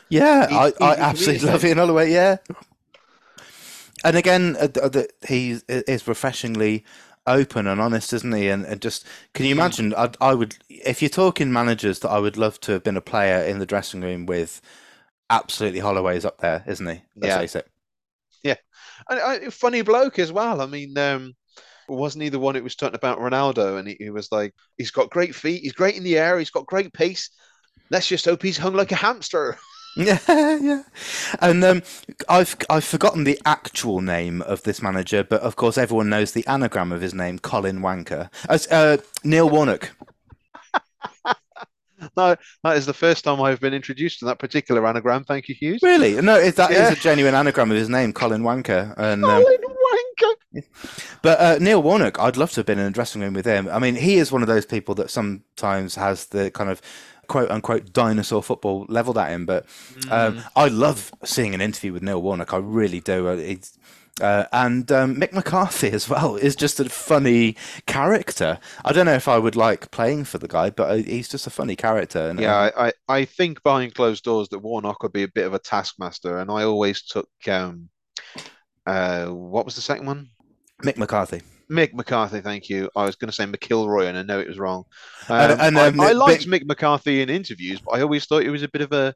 Yeah, He- I, he- I he absolutely love. Ian Holloway. Yeah, and again, uh, th- th- he is refreshingly open and honest, isn't he? And, and just can you Mm. imagine? I, I would, if you're talking managers that I would love to have been a player in the dressing room with. Absolutely, Holloway's up there, isn't he? Let's Yeah. face it. Yeah, And uh, funny bloke as well. I mean, um, wasn't he the one who was talking about Ronaldo? And he, he was like, he's got great feet, he's great in the air, he's got great pace. Let's just hope he's hung like a hamster. Yeah, yeah. And um, I've I've forgotten the actual name of this manager, but of course everyone knows the anagram of his name, Colin Wanker. As uh, Neil Warnock. No, that is the first time I've been introduced to that particular anagram. Thank you, Hughes. Really? No, it, that is Yeah. a genuine anagram of his name, Colin Wanker. And um, Colin Wanker. but uh, Neil Warnock, I'd love to have been in a dressing room with him. I mean, he is one of those people that sometimes has the kind of quote unquote dinosaur football leveled at him. But um, I love seeing an interview with Neil Warnock. I really do. Uh, It's, uh, and um, Mick McCarthy as well is just a funny character. I don't know if I would like playing for the guy, but uh, he's just a funny character. And, Yeah, um, I, I, I think behind closed doors that Warnock would be a bit of a taskmaster, and I always took um, uh, what was the second one? Mick McCarthy. Mick McCarthy, thank you. I was going to say McIlroy, and I know it was wrong. And- Um, and, I, um, I Mick- liked Mick McCarthy in interviews, but I always thought he was a bit of a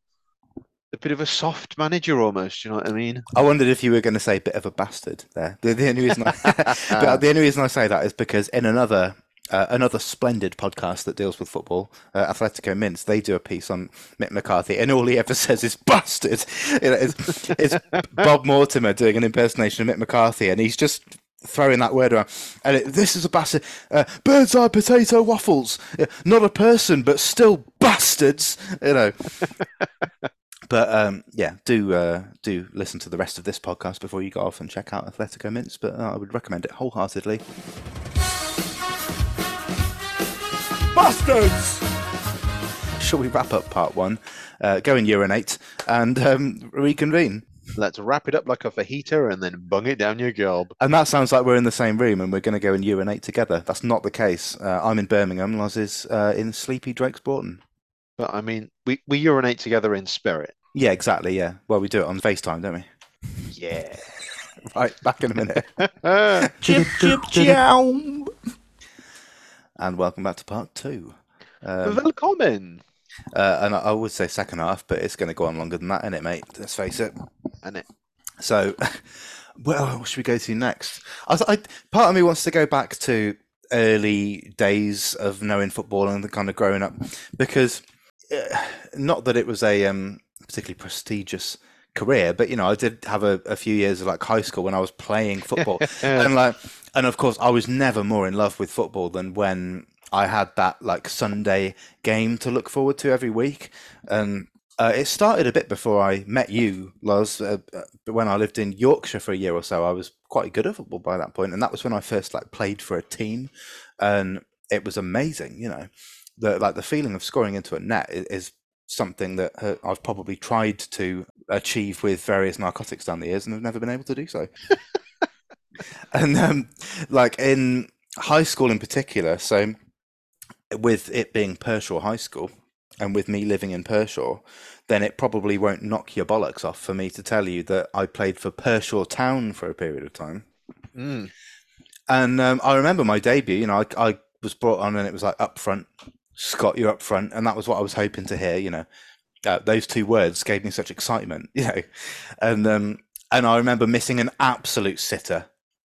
a bit of a soft manager almost. You know what I mean? I wondered if you were going to say bit of a bastard there. The, the only reason I, but the only reason I say that is because in another uh, another splendid podcast that deals with football, uh, Athletico Mince, they do a piece on Mick McCarthy, and all he ever says is "bastard." You know, it's, it's Bob Mortimer doing an impersonation of Mick McCarthy, and he's just throwing that word around. And it, this is a bastard. Uh, bird's eye potato waffles. Yeah, Not a person, but still bastards. You know. But um, yeah, do uh, do listen to the rest of this podcast before you go off and check out Athletico Mince. But uh, I would recommend it wholeheartedly. Bastards! Shall we wrap up part one? Uh, go and urinate and um, reconvene. Let's wrap it up like a fajita and then bung it down your gob. And that sounds like we're in the same room and we're going to go and urinate together. That's not the case. Uh, I'm in Birmingham. Loz is uh, in sleepy Drake's Broughton. But I mean, we, we urinate together in spirit. Yeah, exactly. Yeah. Well, we do it on FaceTime, don't we? Yeah. Right, back in a minute. Chip, chip, chow. And welcome back to part two. Um, Welcome. uh, and I, I would say second half, but it's going to go on longer than that, isn't it, mate? Let's face it. And it. So, well, what should we go to next? I, I, part of me wants to go back to early days of knowing football and the kind of growing up, because not that it was a um, particularly prestigious career, but you know, I did have a, a few years of like high school when I was playing football, and like, and of course, I was never more in love with football than when I had that like Sunday game to look forward to every week, and uh, it started a bit before I met you, Loz. Uh, uh, when I lived in Yorkshire for a year or so, I was quite good at football by that point, and that was when I first like played for a team, and it was amazing. You know, the like the feeling of scoring into a net is, is something that uh, I've probably tried to achieve with various narcotics down the years, and have never been able to do so. and um, like in high school in particular, so with it being Pershore High School and with me living in Pershore, then it probably won't knock your bollocks off for me to tell you that I played for Pershore Town for a period of time. Mm. And um, I remember my debut, you know, I, I was brought on and it was like up front, Scott, you're up front. And that was what I was hoping to hear, you know. Uh, those two words gave me such excitement, you know. And um, and I remember missing an absolute sitter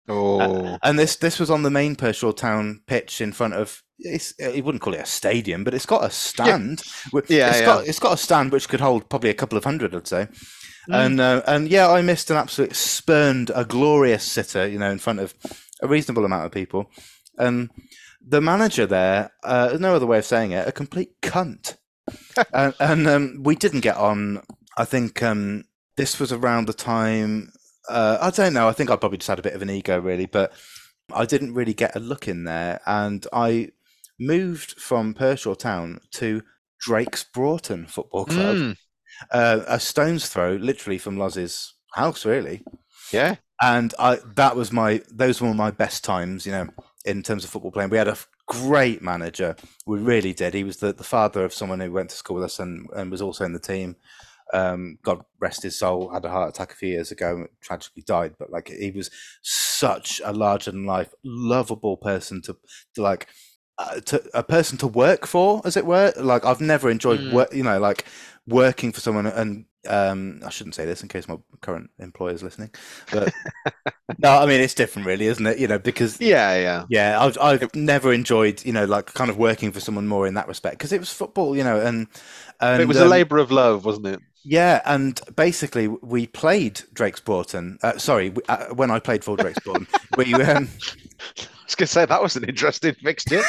Oh. and this this was on the main Pershore Town pitch in front of. It's, you wouldn't call it a stadium, but it's got a stand. Wi- Yeah, it's yeah. got it's got a stand which could hold probably a couple of hundred, I'd say. Mm. And uh, and yeah, I missed an absolute spurned, a glorious sitter, you know, in front of a reasonable amount of people. And the manager there, uh, no other way of saying it, a complete cunt. and and um, we didn't get on. I think um, this was around the time. Uh, I don't know. I think I probably just had a bit of an ego, really, but I didn't really get a look in there, and I moved from Pershore Town to Drake's Broughton Football Club, Mm. uh, a stone's throw, literally from Loz's house, really. Yeah. And I that was my those were my best times, you know, in terms of football playing. We had a great manager. We really did. He was the, the father of someone who went to school with us and, and was also in the team. Um, God rest his soul, had a heart attack a few years ago, tragically died. But like he was such a larger than life, lovable person to, to like uh, to a person to work for, as it were. Like I've never enjoyed Mm. work, you know, like working for someone. And um, I shouldn't say this in case my current employer is listening, but no, I mean it's different, really, isn't it? You know, because Yeah, yeah. yeah, I've I've never enjoyed, you know, like kind of working for someone more in that respect because it was football, you know, and and it was a um, labour of love, wasn't it? yeah, and basically we played Drake's Broughton. Uh, sorry, we- uh, when I played for Drake's Broughton, we um, I was going to say that was an interesting fixture.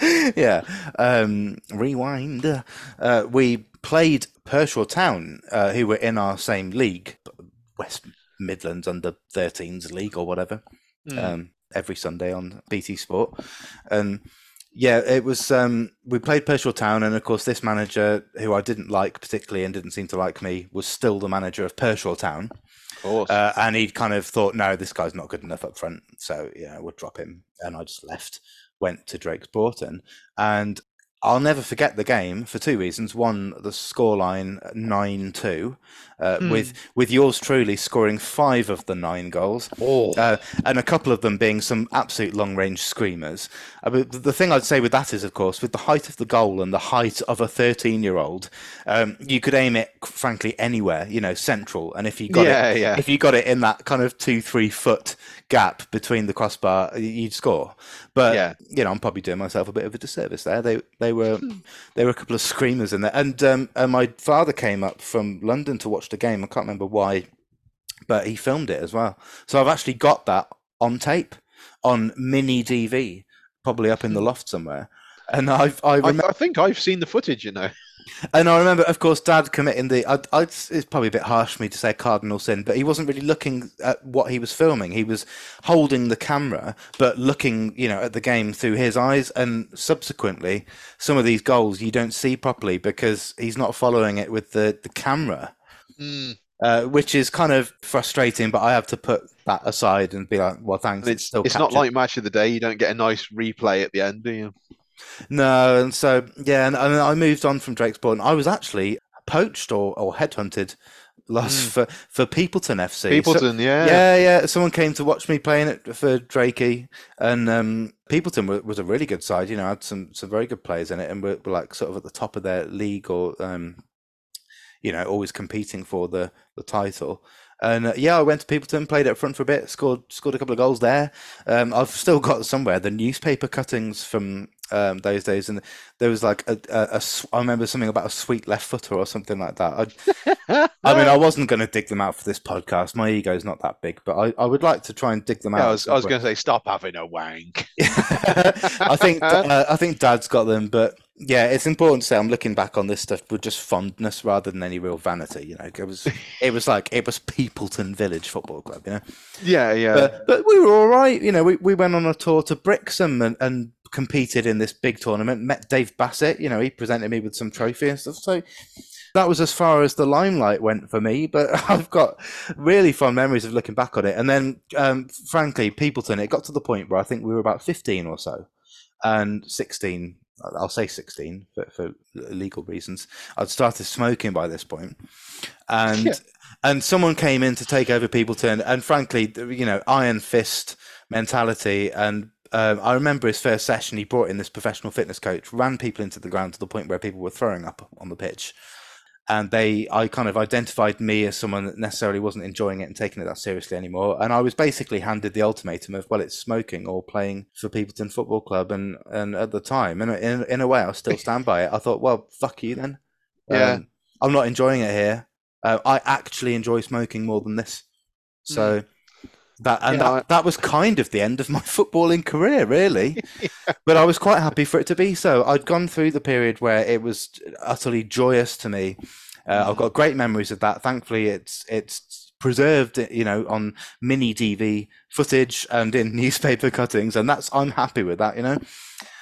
yeah. Um, rewind. Uh, we played Pershore Town, uh, who were in our same league, West Midlands under 13s league or whatever, Mm. um, every Sunday on BT Sport. And yeah, it was. Um, we played Pershore Town, and of course, this manager, who I didn't like particularly and didn't seem to like me, was still the manager of Pershore Town. Uh, and he'd kind of thought, no, this guy's not good enough up front. So, yeah, we'll drop him. And I just left, went to Drake's Broughton. And I'll never forget the game for two reasons. One, the scoreline 9 2, uh, Hmm. with, with yours truly scoring five of the nine goals. oh. Uh, and a couple of them being some absolute long range screamers. I mean, the thing I'd say with that is, of course, with the height of the goal and the height of a 13 year old, um, you could aim it, frankly, anywhere, you know, central. And if you got yeah, it, yeah. if you got it in that kind of two, three foot gap between the crossbar, you'd score. But Yeah. you know, I'm probably doing myself a bit of a disservice there. They they were hmm. there were a couple of screamers in there, and um, and my father came up from London to watch the game. I can't remember why, but he filmed it as well. So I've actually got that on tape on mini DV, probably up in the hmm. loft somewhere. And I've I I. I think I've seen the footage, you know. And I remember, of course, Dad committing the. I, I, it's probably a bit harsh for me to say cardinal sin, but he wasn't really looking at what he was filming. He was holding the camera, but looking, you know, at the game through his eyes. And subsequently, some of these goals you don't see properly because he's not following it with the the camera, Mm. uh, which is kind of frustrating. But I have to put that aside and be like, well, thanks. And it's it's not like match of the day. You don't get a nice replay at the end, do you? No, and so yeah, and, and I moved on from Drake's Broughton. I was actually poached or, or headhunted lost Mm. for for Peopleton FC. So- Peopleton, yeah. yeah, yeah. Someone came to watch me playing it for Drakey, and um, Peopleton wa- was a really good side. You know, had some some very good players in it, and were, were like sort of at the top of their league, or um, you know, always competing for the the title. And uh, yeah, I went to Peopleton, played up front for a bit, scored scored a couple of goals there. Um, I've still got somewhere the newspaper cuttings from um, those days, and there was like a, a, a I remember something about a sweet left footer or something like that. I, I mean, I wasn't going to dig them out for this podcast. My ego's not that big, but I, I would like to try and dig them out. I was, was going to say, stop having a wank. I think uh, I think Dad's got them, but yeah, it's important to say I'm looking back on this stuff with just fondness rather than any real vanity. You know, it was it was like it was Peopleton Village Football Club. You know, Yeah, yeah. but but we were all right. You know, we, we went on a tour to Brixham and, and competed in this big tournament. Met Dave Bassett. You know, he presented me with some trophy and stuff. So that was as far as the limelight went for me. But I've got really fond memories of looking back on it. And then, um, frankly, Peopleton. It got to the point where I think we were about fifteen or so, and sixteen. I'll say 16 for, for legal reasons. I'd started smoking by this point, and Yeah. and someone came in to take over Peopleton, and frankly, you know, iron fist mentality. And um, I remember his first session. He brought in this professional fitness coach, ran people into the ground to the point where people were throwing up on the pitch. And they, I kind of identified me as someone that necessarily wasn't enjoying it and taking it that seriously anymore. And I was basically handed the ultimatum of, well, it's smoking or playing for Peopleton Football Club. And and at the time, and in in a way, I still stand by it. I thought, well, fuck you then. Yeah. Um, I'm not enjoying it here. Uh, I actually enjoy smoking more than this. So that and Yeah, that, that was kind of the end of my footballing career, really. But I was quite happy for it to be so. I'd gone through the period where it was utterly joyous to me. Uh, I've got great memories of that. Thankfully, it's it's preserved, you know, on mini DV footage and in newspaper cuttings, and that's I'm happy with that, you know.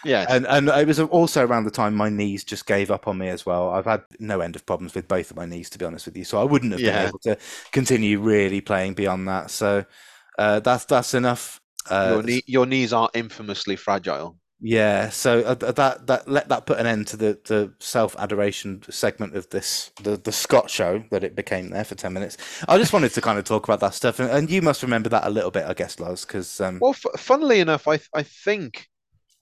yeah. And and it was also around the time my knees just gave up on me as well. I've had no end of problems with both of my knees, to be honest with you. So I wouldn't have Yeah. been able to continue really playing beyond that. So uh, that's that's enough. Uh, your, knee, your knees are infamously fragile. yeah. So uh, that that let that put an end to the, the self adoration segment of this the the Scott show that it became there for ten minutes. I just wanted to kind of talk about that stuff, and, and you must remember that a little bit, I guess, Loz, because um, Well, f- funnily enough, I I think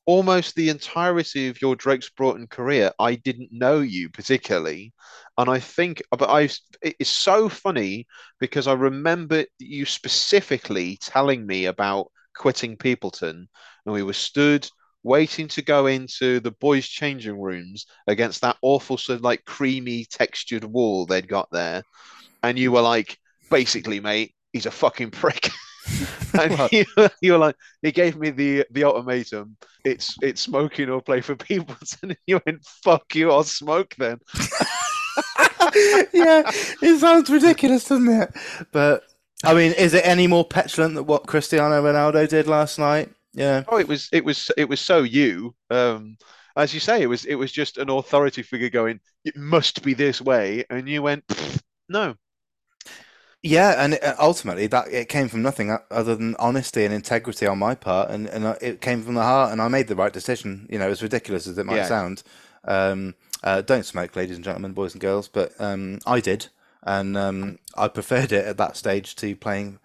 almost the entirety of your Drake's Broughton career, I didn't know you particularly, and I think, but I it's so funny because I remember you specifically telling me about quitting Peopleton, and we were stood waiting to go into the boys' changing rooms against that awful sort of like creamy textured wall they'd got there, and you were like, basically, mate, he's a fucking prick. and you, you were like, he gave me the the ultimatum. It's it's smoking or play for people. And you went, fuck you, I'll smoke then. yeah, it sounds ridiculous, doesn't it? But I mean, is it any more petulant than what Cristiano Ronaldo did last night? Yeah. Oh, it was it was it was so you. Um, as you say, it was it was just an authority figure going, it must be this way, and you went, no. Yeah, and it, uh, ultimately that it came from nothing other than honesty and integrity on my part, and and uh, it came from the heart, and I made the right decision. You know, as ridiculous as it might Yeah. sound, um, uh, don't smoke, ladies and gentlemen, boys and girls, but um, I did, and um, I preferred it at that stage to playing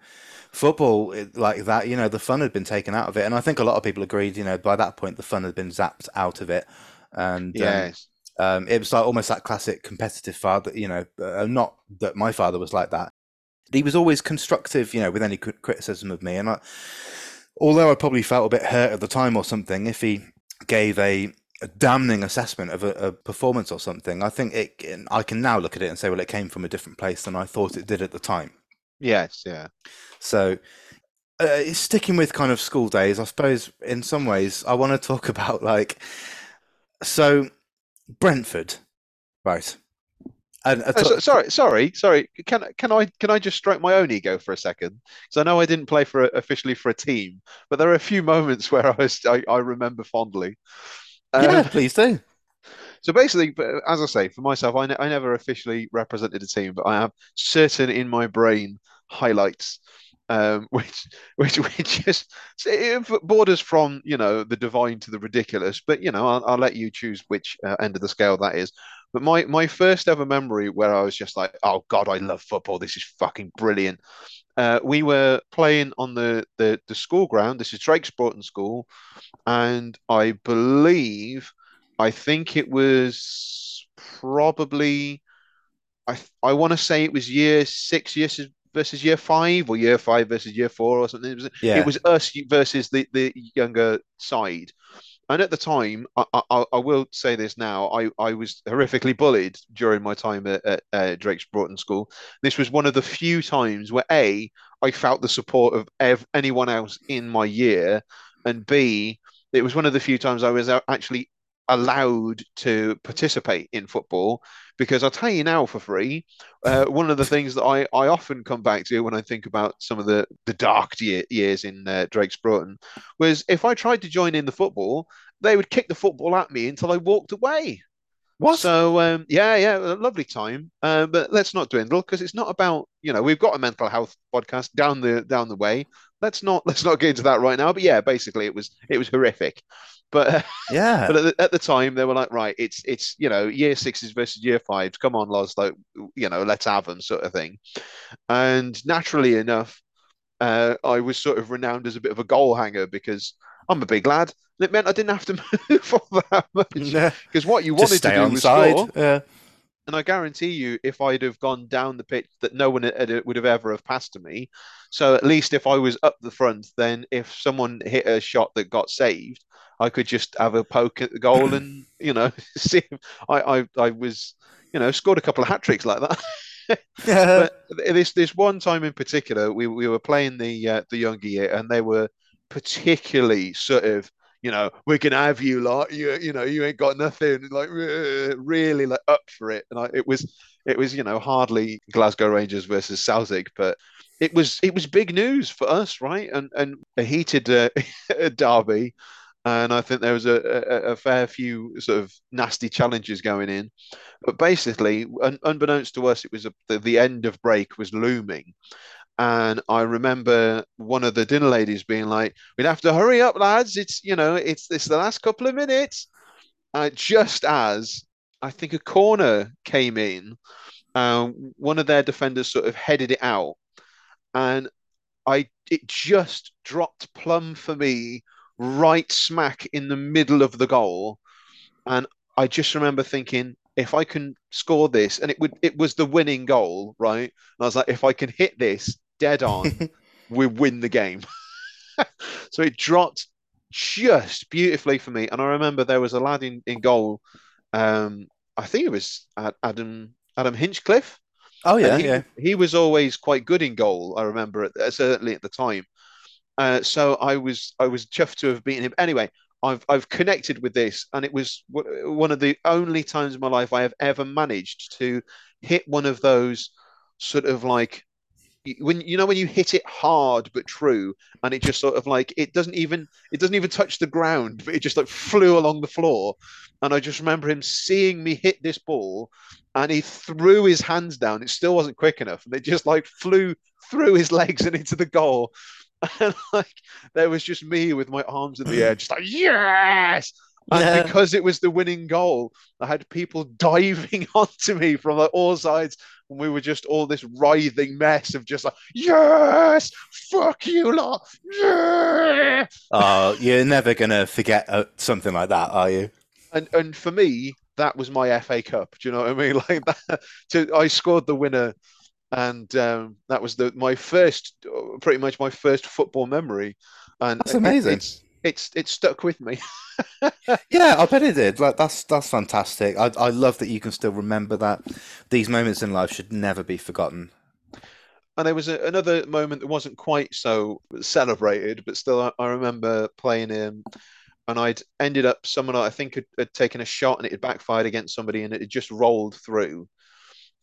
football like that. You know, the fun had been taken out of it, and I think a lot of people agreed. You know, by that point, the fun had been zapped out of it, and um, Yes. um, it was like almost that classic competitive father. You know, uh, not that my father was like that. He was always constructive, you know, with any criticism of me. And I, although I probably felt a bit hurt at the time or something, if he gave a, a damning assessment of a, a performance or something, I think it. I can now look at it and say, well, it came from a different place than I thought it did at the time. Yes. Yeah. So, uh, sticking with kind of school days, I suppose in some ways I want to talk about like, so Brentford, right? And I Oh, so- sorry, sorry, sorry. Can can I can I just stroke my own ego for a second? Because I know I didn't play for a, officially for a team, but there are a few moments where I was I, I remember fondly. Um, yeah, please do. So basically, as I say, for myself, I, ne I never officially represented a team, but I have certain in my brain highlights. Um, which which which just borders from you know the divine to the ridiculous. But you know, I'll, I'll let you choose which uh, end of the scale that is. But my my first ever memory where I was just like, oh god, I love football. This is fucking brilliant. Uh, we were playing on the, the the school ground. This is Drake's Broughton School, and I believe, I think it was probably, I I want to say it was year six, year versus year five, or year five versus year four, or something. It was Yeah. it was us versus the the younger side. And at the time, I, I, I will say this now, I, I was horrifically bullied during my time at, at uh, Drake's Broughton School. This was one of the few times where A, I felt the support of ev- anyone else in my year, and B, it was one of the few times I was actually allowed to participate in football because I'll tell you now for free, uh, one of the things that I, I often come back to when I think about some of the, the dark year, years in uh, Drake's Broughton was if I tried to join in the football, they would kick the football at me until I walked away. What? So um, yeah, yeah, a lovely time. Uh, but let's not dwindle because it's not about you know we've got a mental health podcast down the down the way. Let's not let's not get into that right now. But yeah, basically it was it was horrific. But yeah. but at the, at the time they were like right, it's it's you know year sixes versus year fives. Come on, Loz, like you know let's have them sort of thing. And naturally enough, uh, I was sort of renowned as a bit of a goal hanger because I'm a big lad. And it meant I didn't have to move all that much Yeah. because what you wanted to do on was side. score. Yeah. And I guarantee you, if I'd have gone down the pitch, that no one had- would have ever have passed to me. So at least if I was up the front, then if someone hit a shot that got saved, I could just have a poke at the goal and you know see. If I I I was you know scored a couple of hat tricks like that. Yeah. but this this one time in particular, we, we were playing the uh, the younger year, and they were particularly sort of, you know, we can have you like you you know, you ain't got nothing, like really like up for it, and I, it was it was you know hardly Glasgow Rangers versus Celtic, but it was it was big news for us, right? And and a heated uh, derby. And I think there was a, a, a fair few sort of nasty challenges going in. But basically, un, unbeknownst to us, it was a, the, the end of break was looming. And I remember one of the dinner ladies being like, "We'd have to hurry up, lads. It's you know, it's it's the last couple of minutes." Uh, just as I think a corner came in, uh, one of their defenders sort of headed it out, and I it just dropped plumb for me right smack in the middle of the goal, and I just remember thinking, if I can score this, and it would it was the winning goal, right? And I was like, if I can hit this dead on, we win the game. so it dropped just beautifully for me. And I remember there was a lad in, in goal. Um, I think it was Adam Adam Hinchcliffe. Oh yeah, he, yeah. he was always quite good in goal. I remember uh, certainly at the time. Uh, so I was I was chuffed to have beaten him. Anyway, I've I've connected with this, and it was w- one of the only times in my life I have ever managed to hit one of those sort of like when you know when you hit it hard but true, and it just sort of like it doesn't even it doesn't even touch the ground, but it just like flew along the floor. And I just remember him seeing me hit this ball, and he threw his hands down. It still wasn't quick enough, and it just like flew through his legs and into the goal. And like there was just me with my arms in the air, just like yes. And because it was the winning goal, I had people diving onto me from like all sides, and we were just all this writhing mess of just like yes, fuck you lot, yeah. Oh, you're never gonna forget uh, something like that, are you? And and for me, that was my FA Cup. Do you know what I mean? Like that. To, I scored the winner, and um, that was the my first, pretty much my first football memory. And That's amazing. It's it's it's stuck with me. Yeah, I bet it did. Like that's that's fantastic. I I love that you can still remember that. These moments in life should never be forgotten. And there was a, another moment that wasn't quite so celebrated, but still, I, I remember playing him, and I'd ended up someone I think had, had taken a shot and it had backfired against somebody, and it had just rolled through,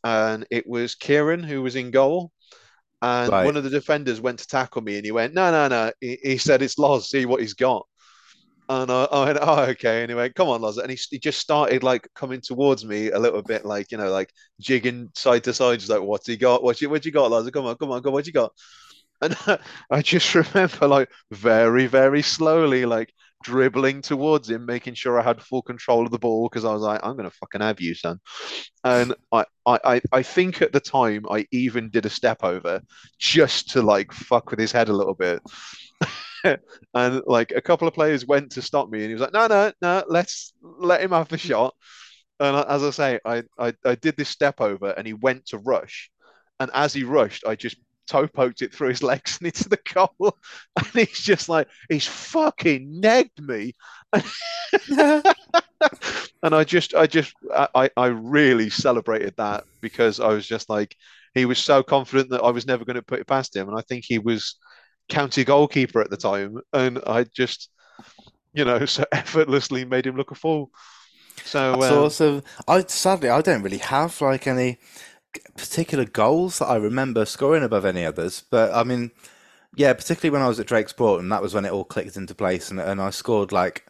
and it was Kieran who was in goal, and Right. one of the defenders went to tackle me, and he went, "No, no, no," he, he said, "It's Loz. See what he's got." And I, I went, oh, okay. And he went, come on, Loz. And he, he just started like coming towards me a little bit, like, you know, like jigging side to side, just like, what's he got? What's you, what you got, Loz? Come on, come on, come on, what you got? And I just remember like very, very slowly, like dribbling towards him, making sure I had full control of the ball because I was like, I'm gonna fucking have you, son. And I, I, I, I think at the time I even did a step over just to like fuck with his head a little bit. and like a couple of players went to stop me, and he was like, "No, no, no, let's let him have the shot." And as I say, I, I, I did this step over, and he went to rush, and as he rushed, I just toe poked it through his legs and into the goal, and he's just like, he's fucking negged me. and I just, I just, I, I really celebrated that because I was just like, he was so confident that I was never going to put it past him, and I think he was county goalkeeper at the time, and I just, you know, so effortlessly made him look a fool. So um, awesome. I sadly I don't really have like any particular goals that I remember scoring above any others. But I mean, yeah, particularly when I was at Drake's and that was when it all clicked into place, and, and I scored like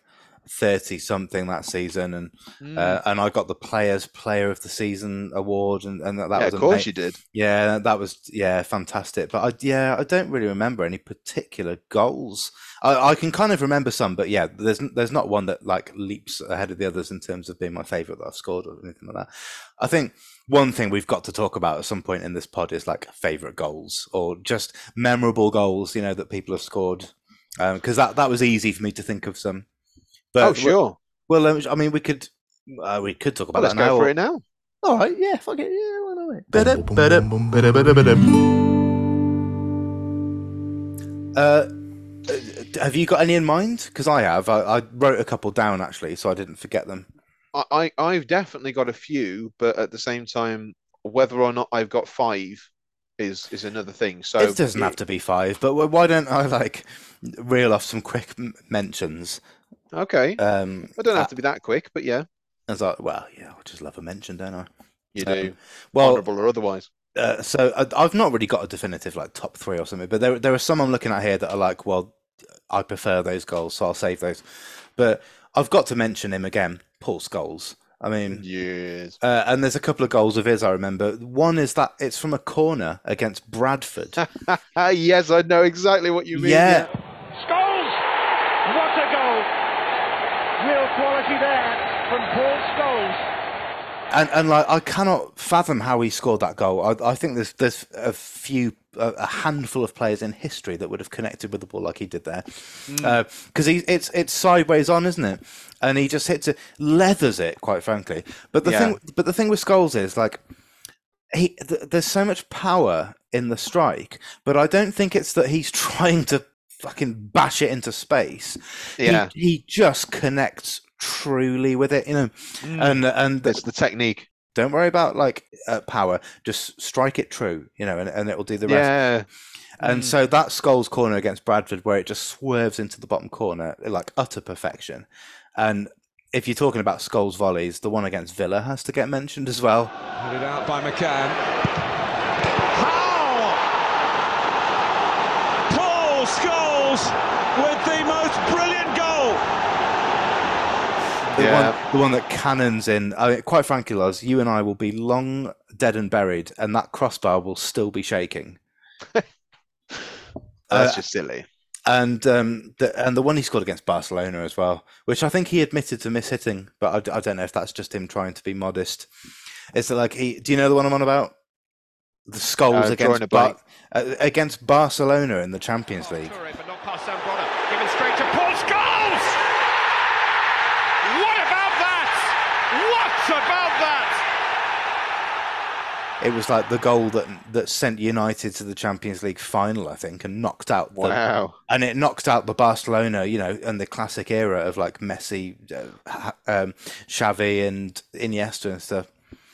thirty something that season, and mm, uh, and I got the Players Player of the Season award, and, and that, that yeah, was of course amazing. you did. Yeah, that was yeah fantastic. But I, yeah, I don't really remember any particular goals. I, I can kind of remember some, but yeah, there's there's not one that like leaps ahead of the others in terms of being my favourite that I've scored or anything like that. I think one thing we've got to talk about at some point in this pod is like favourite goals or just memorable goals, you know, that people have scored. Because that that was easy for me to think of some. But oh, sure. Well, um, I mean, we could uh, we could talk about Well, let's that now. go for it now. All right, yeah, fuck it, yeah, why not? Boom, boom. Uh, uh, have you got any in mind? Because I have. I, I wrote a couple down actually, so I didn't forget them. I, I, I've definitely got a few, but at the same time, whether or not I've got five is is another thing. So it doesn't have to be five, but why don't I like reel off some quick m- mentions? Okay, Um, I don't have uh, to be that quick, but yeah, As I, well, yeah, I just love a mention, don't I? you Um, do, Well, honourable or otherwise. uh, so I, I've not really got a definitive like top three or something, but there there are some I'm looking at here that are like, well, I prefer those goals, so I'll save those. But I've got to mention him again, Paul Scholes. I mean, Yes. Uh, and there's a couple of goals of his I remember. One is that it's from a corner against Bradford. yes, I know exactly what you mean. yeah, Scholes! What a goal! Real quality there from Paul Scholes. And and like I cannot fathom how he scored that goal. I, I think there's there's a few a, a handful of players in history that would have connected with the ball like he did there, mm. uh, because he it's it's sideways on, isn't it? And he just hits it, leathers it, quite frankly. But the Yeah. thing, but the thing with Scholes is like he th- there's so much power in the strike, but I don't think it's that he's trying to fucking bash it into space. He- Yeah. he, just connects truly with it, you know. And and It's the technique. don't worry about like uh, power, just strike it true, you know, and, and it'll do the rest. Yeah. And so that Scholes corner against Bradford, where it just swerves into the bottom corner, like utter perfection. And if you're talking about Scholes volleys, the one against Villa has to get mentioned as well. Headed out by McCann. How? Paul Scholes with the most brilliant goal. The Yeah. one, the one that cannons in. I mean, quite frankly, Loz, you and I will be long dead and buried, and that crossbar will still be shaking. That's Uh, just silly. and um, the and the one he scored against Barcelona as well, which I think he admitted to mishitting, but I don't know if that's just him trying to be modest. Is it like he. Do you know the one I'm on about? The Scholes Uh, against Bar- uh, against Barcelona in the Champions League. Toure, but not past Zambrotta. Given straight to Paul Scholes! What about that? What about that? It was like the goal that that sent United to the Champions League final, I think, and knocked out the Wow. and it knocked out the Barcelona, you know, and the classic era of like Messi, uh, um, Xavi, and Iniesta and stuff.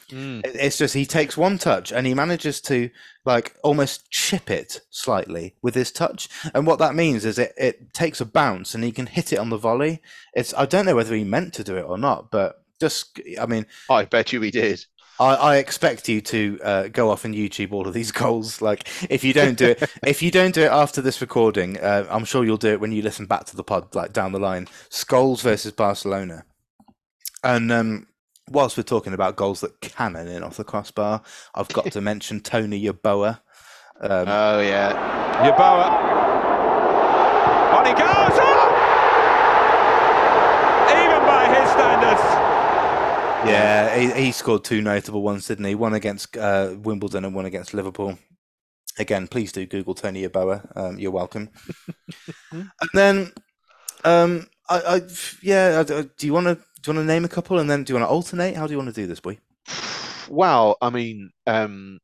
It- It's just he takes one touch and he manages to like almost chip it slightly with his touch, and what that means is it it takes a bounce and he can hit it on the volley. It's I don't know whether he meant to do it or not, but just I mean I bet you he did. I, I expect you to uh, go off and YouTube all of these goals. Like, if you don't do it, if you don't do it after this recording, uh, I'm sure you'll do it when you listen back to the pod, like down the line. Scholes versus Barcelona, and um, whilst we're talking about goals that cannon in off the crossbar, I've got to mention Tony Yeboah. Um, Oh yeah. Yeboah. On he goes! Oh! Even by his standards. Yeah, he, he scored two notable ones, didn't he? One against uh, Wimbledon and one against Liverpool. Again, please do Google Tony Yeboah. Um, you're welcome. and then, um, I, I yeah, I, do you want to do you want to name a couple and then do you want to alternate? How do you want to do this, boy? Well, I mean, um,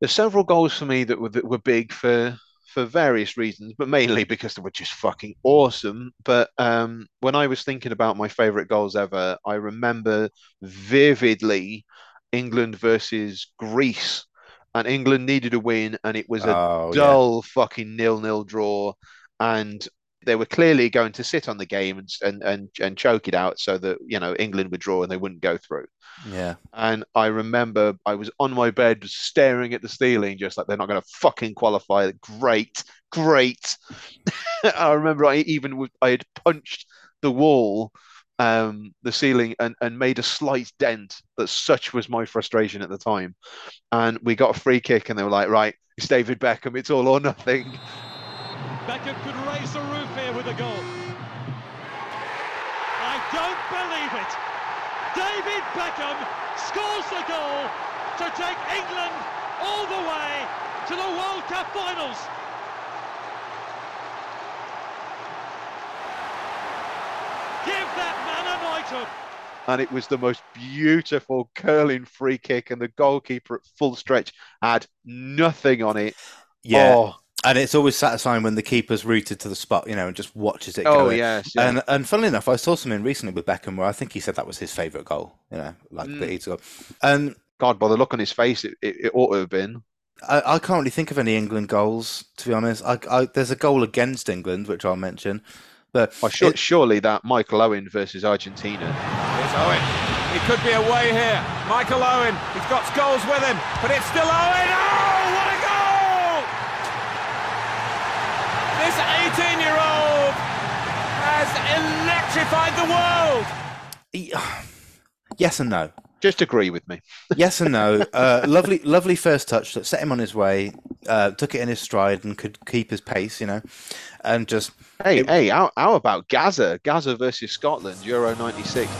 there's several goals for me that were that were big for for various reasons, but mainly because they were just fucking awesome. But um, when I was thinking about my favorite goals ever, I remember vividly England versus Greece, and England needed a win, and it was a Oh, yeah. dull fucking nil-nil draw, and they were clearly going to sit on the game and and and, and choke it out so that you know England would draw and they wouldn't go through. Yeah, And I remember I was on my bed staring at the ceiling, just like they're not going to fucking qualify. Great, great. I remember I even I had punched the wall, um, the ceiling, and, and made a slight dent. That such was my frustration at the time. And we got a free kick, and they were like, "Right, it's David Beckham. It's all or nothing." Beckham could raise the roof here with a goal. I don't believe it. David Beckham scores the goal to take England all the way to the World Cup finals. Give that man a knighthood. and it was the most beautiful curling free kick, and the goalkeeper at full stretch had nothing on it. yeah, Oh, and it's always satisfying when the keeper's rooted to the spot, you know, and just watches it go. oh in. yes, yeah. And and funnily enough, I saw something recently with Beckham where I think he said that was his favourite goal. You know, like Mm. that he's got. And God, by the look on his face, it, it, it ought to have been. I, I can't really think of any England goals to be honest. I, I there's a goal against England which I'll mention, but Oh, sure, it- surely that Michael Owen versus Argentina. Here's Owen. He could be away here. Michael Owen. He's got goals with him, but it's still Owen. Oh, what a goal! This 18-year-old has electrified the world. yes and no. Just agree with me. Yes and no. Uh, lovely, lovely first touch that set him on his way. Uh, took it in his stride and could keep his pace. You know, and just Hey, hey, how, how about Gazza? Gazza versus Scotland, Euro 96.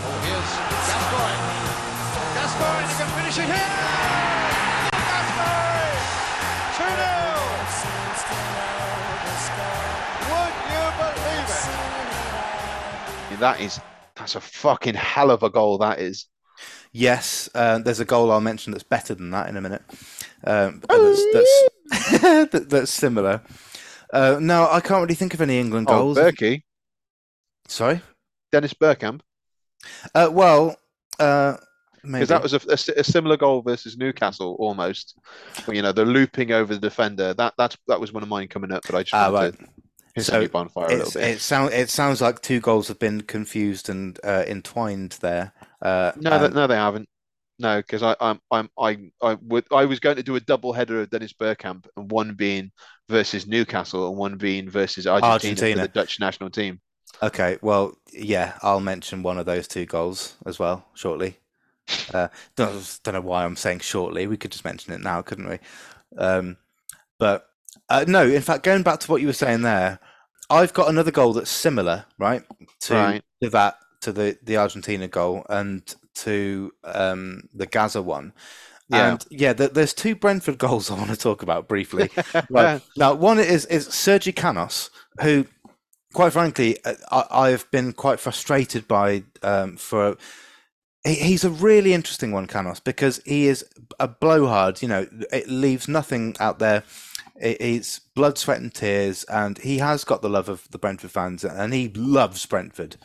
That is, that's a fucking hell of a goal, that is. yes. Uh, there's a goal I'll mention that's better than that in a minute. Um, that's that's, that, that's similar. Uh, no, I can't really think of any England goals. Oh, goals. Berkey, Sorry. Dennis Bergkamp, Uh, well, uh, maybe because that was a, a a similar goal versus Newcastle almost. You know, the looping over the defender. That that's that was one of mine coming up, but I just Ah, right. to So set it on fire a it sounds it sounds like two goals have been confused and uh, entwined there. Uh, No, and- no, they haven't. No, because I, I'm, I'm, I, I would, I was going to do a double header of Dennis Bergkamp, and one being versus Newcastle, and one being versus Argentina, Argentina. for the Dutch national team. Okay, well, yeah, I'll mention one of those two goals as well shortly. Uh, don't, don't know why I'm saying shortly. We could just mention it now, couldn't we? Um, but uh, no, in fact, going back to what you were saying there, I've got another goal that's similar, right, to Right. to that to the the Argentina goal and to um, the Gazza one. Yeah. And yeah, th- there's two Brentford goals I want to talk about briefly. Right. Now, one is is Sergi Canos, who, quite frankly, uh, I, I've been quite frustrated by um, for. He, he's a really interesting one, Canos, because he is a blowhard. You know, it leaves nothing out there. It, it's blood, sweat, and tears, and he has got the love of the Brentford fans, and he loves Brentford.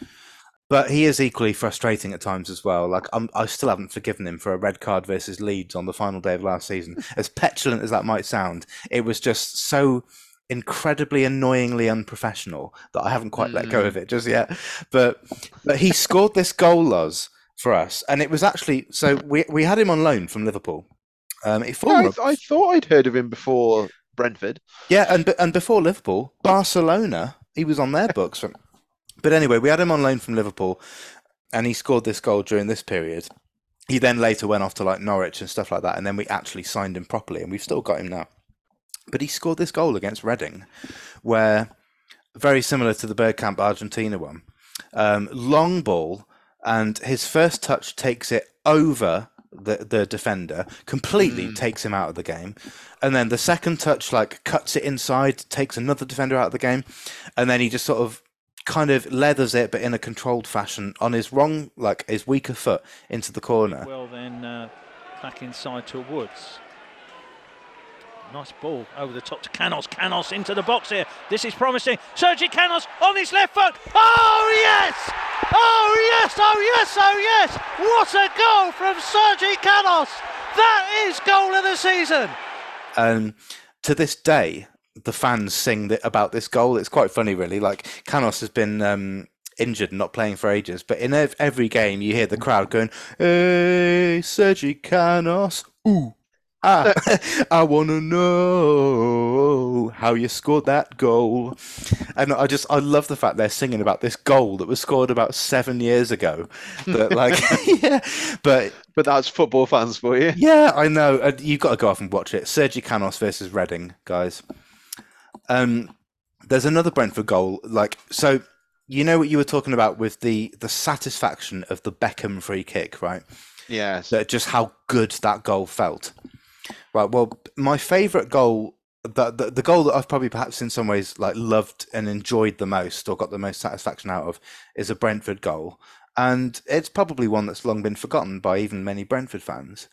But he is equally frustrating at times as well. Like I'm, I still haven't forgiven him for a red card versus Leeds on the final day of last season. As petulant as that might sound, it was just so incredibly annoyingly unprofessional that I haven't quite let go of it just yet. But but he scored this goal, Loz, for us, and it was actually so we we had him on loan from Liverpool. Um, he I, I thought I'd heard of him before Brentford. yeah, and and before Liverpool, Barcelona, he was on their books. From, but anyway, we had him on loan from Liverpool, and he scored this goal during this period. He then later went off to like Norwich and stuff like that, and then we actually signed him properly, and we've still got him now. But he scored this goal against Reading, where very similar to the Bergkamp Argentina one, um, long ball, and his first touch takes it over the the defender, completely takes him out of the game, and then the second touch like cuts it inside, takes another defender out of the game, and then he just sort of kind of leathers it, but in a controlled fashion on his wrong, like his weaker foot into the corner. Well, then uh, back inside to Woods. Nice ball over the top to Canos. Canos into the box here. This is promising. Sergi Canos on his left foot. Oh, yes! Oh, yes! Oh, yes! Oh, yes! What a goal from Sergi Canos! That is goal of the season! Um, to this day, the fans sing th- about this goal. It's quite funny, really. Like Canos has been um, injured and not playing for ages, but in every game you hear the crowd going, "Hey, Sergi Canos, ooh." Ah, I want to know how you scored that goal. And I just, I love the fact they're singing about this goal that was scored about seven years ago. But like, yeah, but But that's football fans for you. yeah, I know. Uh, You've got to go off and watch it. Sergi Canos versus Reading, guys. Um, there's another Brentford goal. Like, so you know what you were talking about with the the satisfaction of the Beckham free kick, right? Yes. That just how good that goal felt. Right. Well, my favourite goal, the, the the goal that I've probably perhaps in some ways like loved and enjoyed the most, or got the most satisfaction out of, is a Brentford goal, and it's probably one that's long been forgotten by even many Brentford fans.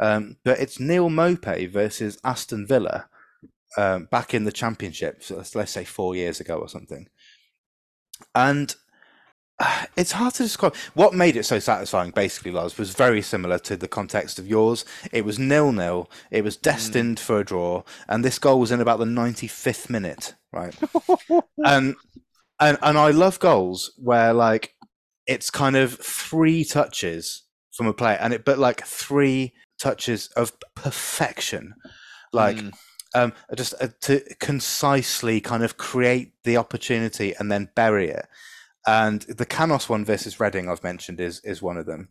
Um, but it's Neal Maupay versus Aston Villa um, back in the Championship. So let's, let's say four years ago or something. And it's hard to describe. What made it so satisfying, basically, Loz, was very similar to the context of yours. It was nil nil. It was destined for a draw, and this goal was in about the ninety fifth minute, right? and and and I love goals where like it's kind of three touches from a player, and it but like three touches of perfection, like Mm. um, just uh, to concisely kind of create the opportunity and then bury it. And the Canos one versus Reading I've mentioned is is one of them.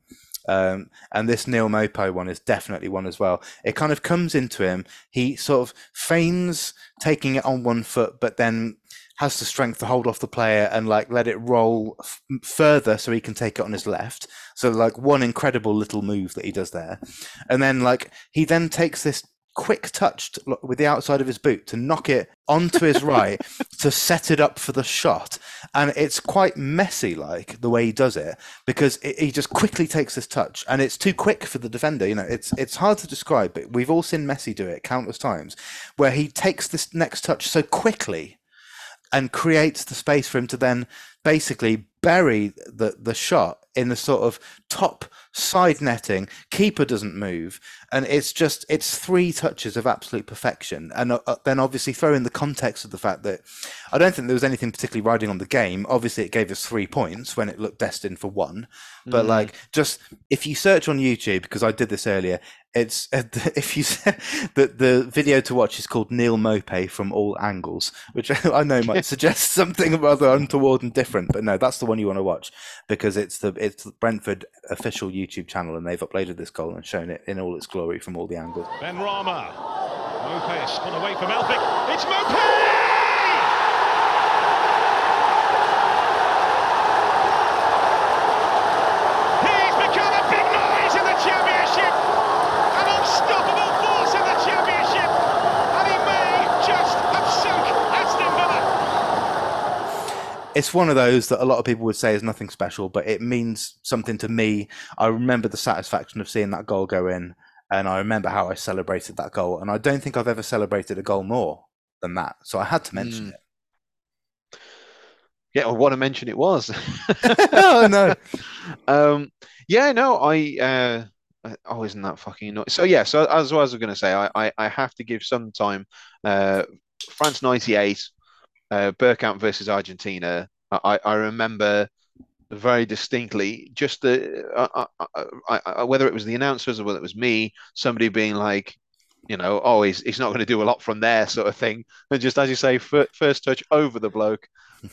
Um, and this Neal Maupay one is definitely one as well. It kind of comes into him. He sort of feigns taking it on one foot, but then has the strength to hold off the player and like let it roll f- further so he can take it on his left. So like one incredible little move that he does there, and then like he then takes this quick touch with the outside of his boot to knock it onto his right to set it up for the shot. And it's quite messy like the way he does it because it, he just quickly takes this touch. And it's too quick for the defender you know it's it's hard to describe but we've all seen Messi do it countless times where he takes this next touch so quickly and creates the space for him to then basically bury the the shot in the sort of top side netting keeper doesn't move and it's just it's three touches of absolute perfection. And uh, uh, then obviously throw in the context of the fact that i don't think there was anything particularly riding on the game. Obviously it gave us three points when it looked destined for one. But like just if you search on youtube because i did this earlier it's uh, if you the the video to watch is called Neal Maupay from all angles, which I know might suggest something rather untoward and different, but no, that's the one you want to watch because it's the it's the Brentford official YouTube channel and they've uploaded this goal and shown it in all its glory from all the angles. Ben Rama. Maupay spun away from Elphick. It's Maupay! He's become a big noise in the championship. An unstoppable force in the championship. And he may just have sunk Aston Villa. It's one of those that a lot of people would say is nothing special, but it means something to me. I remember the satisfaction of seeing that goal go in, and I remember how I celebrated that goal. And I don't think I've ever celebrated a goal more than that. So I had to mention Mm. it. Yeah, well, what a mention it was. oh no! Um, yeah, no, I uh, uh, oh, isn't that fucking annoying? So yeah, so as I was going to say, I, I I have to give some time. Uh, France '98, uh, Bergkamp versus Argentina. I I I remember very distinctly just the uh, uh, uh, I, I, whether it was the announcers or whether it was me, somebody being like. You know, oh, he's, he's not going to do a lot from there, sort of thing. And just as you say, fir- first touch over the bloke,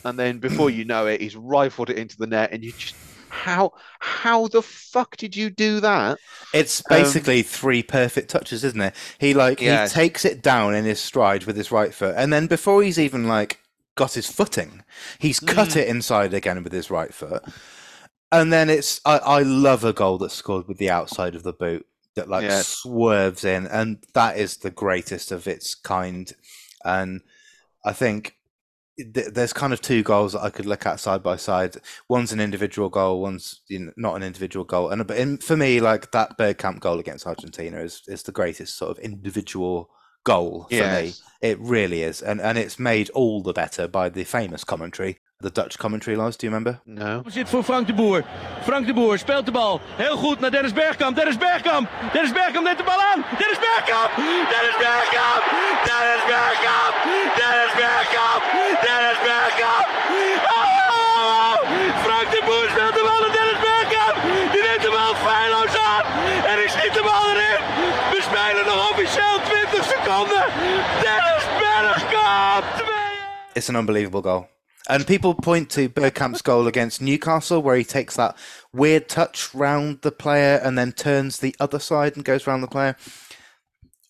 and then before you know it, he's rifled it into the net, and you just how how the fuck did you do that? It's Um, basically three perfect touches, isn't it? He like he takes it down in his stride with his right foot, and then before he's even like got his footing, he's cut Mm. it inside again with his right foot. And then it's I, I love a goal that's scored with the outside of the boot that like Yes. swerves in, and that is the greatest of its kind. And I think th- there's kind of two goals that I could look at side by side. One's an individual goal, one's you know, not an individual goal. And but in, for me, like that Bergkamp goal against Argentina is is the greatest sort of individual goal for me. It really is, and and it's made all the better by the famous commentary, the Dutch commentary. Loz, do you remember? No. Zit voor Frank de Boer. Frank de Boer speelt de bal. Heel goed naar Dennis Bergkamp. Dennis Bergkamp. Dennis Bergkamp neemt de bal aan. Dennis Bergkamp. Dennis Bergkamp. Dennis Bergkamp. Dennis Bergkamp. Dennis Bergkamp. Ah! Oh! Frank de Boer speelt de bal naar Dennis Bergkamp. Die neemt de bal feilloos aan. En die schiet de bal erin. We spelen nog officieel 20 seconden. Dennis Bergkamp. 2 It's an unbelievable goal. And people point to Bergkamp's goal against Newcastle, where he takes that weird touch round the player and then turns the other side and goes round the player.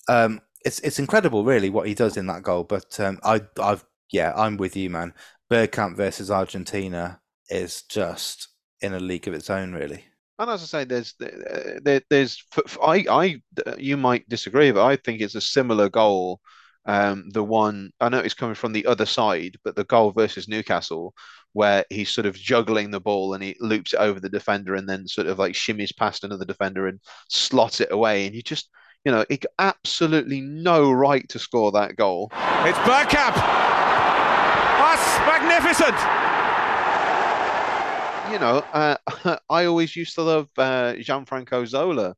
Um, it's it's incredible, really, what he does in that goal. But um, I, I've yeah, I'm with you, man. Bergkamp versus Argentina is just in a league of its own, really. And as I say, there's there, there's I I you might disagree, but I think it's a similar goal. Um, the one I know it's coming from the other side, but the goal versus Newcastle, where he's sort of juggling the ball and he loops it over the defender and then sort of like shimmies past another defender and slots it away, and you just you know, he got absolutely no right to score that goal. It's Bergkamp. That's magnificent. You know, uh, I always used to love uh, Gianfranco Zola.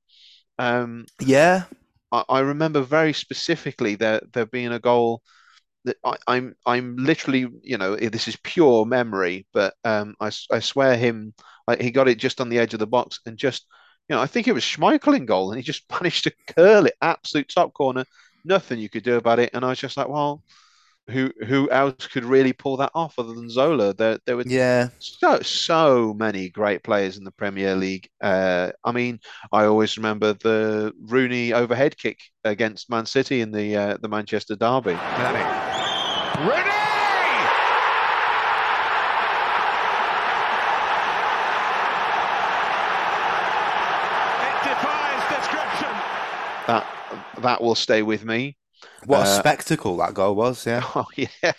Um, Yeah, I, remember very specifically there there being a goal that I, I'm I'm literally you know this is pure memory, but um I, I swear him he got it just on the edge of the box and just you know I think it was Schmeichel in goal and he just managed to curl it absolute top corner, nothing you could do about it, and I was just like, well, who who else could really pull that off other than Zola? There there were yeah. so so many great players in the Premier League. Uh, I mean, I always remember the Rooney overhead kick against Man City in the uh, the Manchester derby. Rooney! It defies description. That that will stay with me. What a Uh, spectacle that goal was! Yeah, Oh yeah,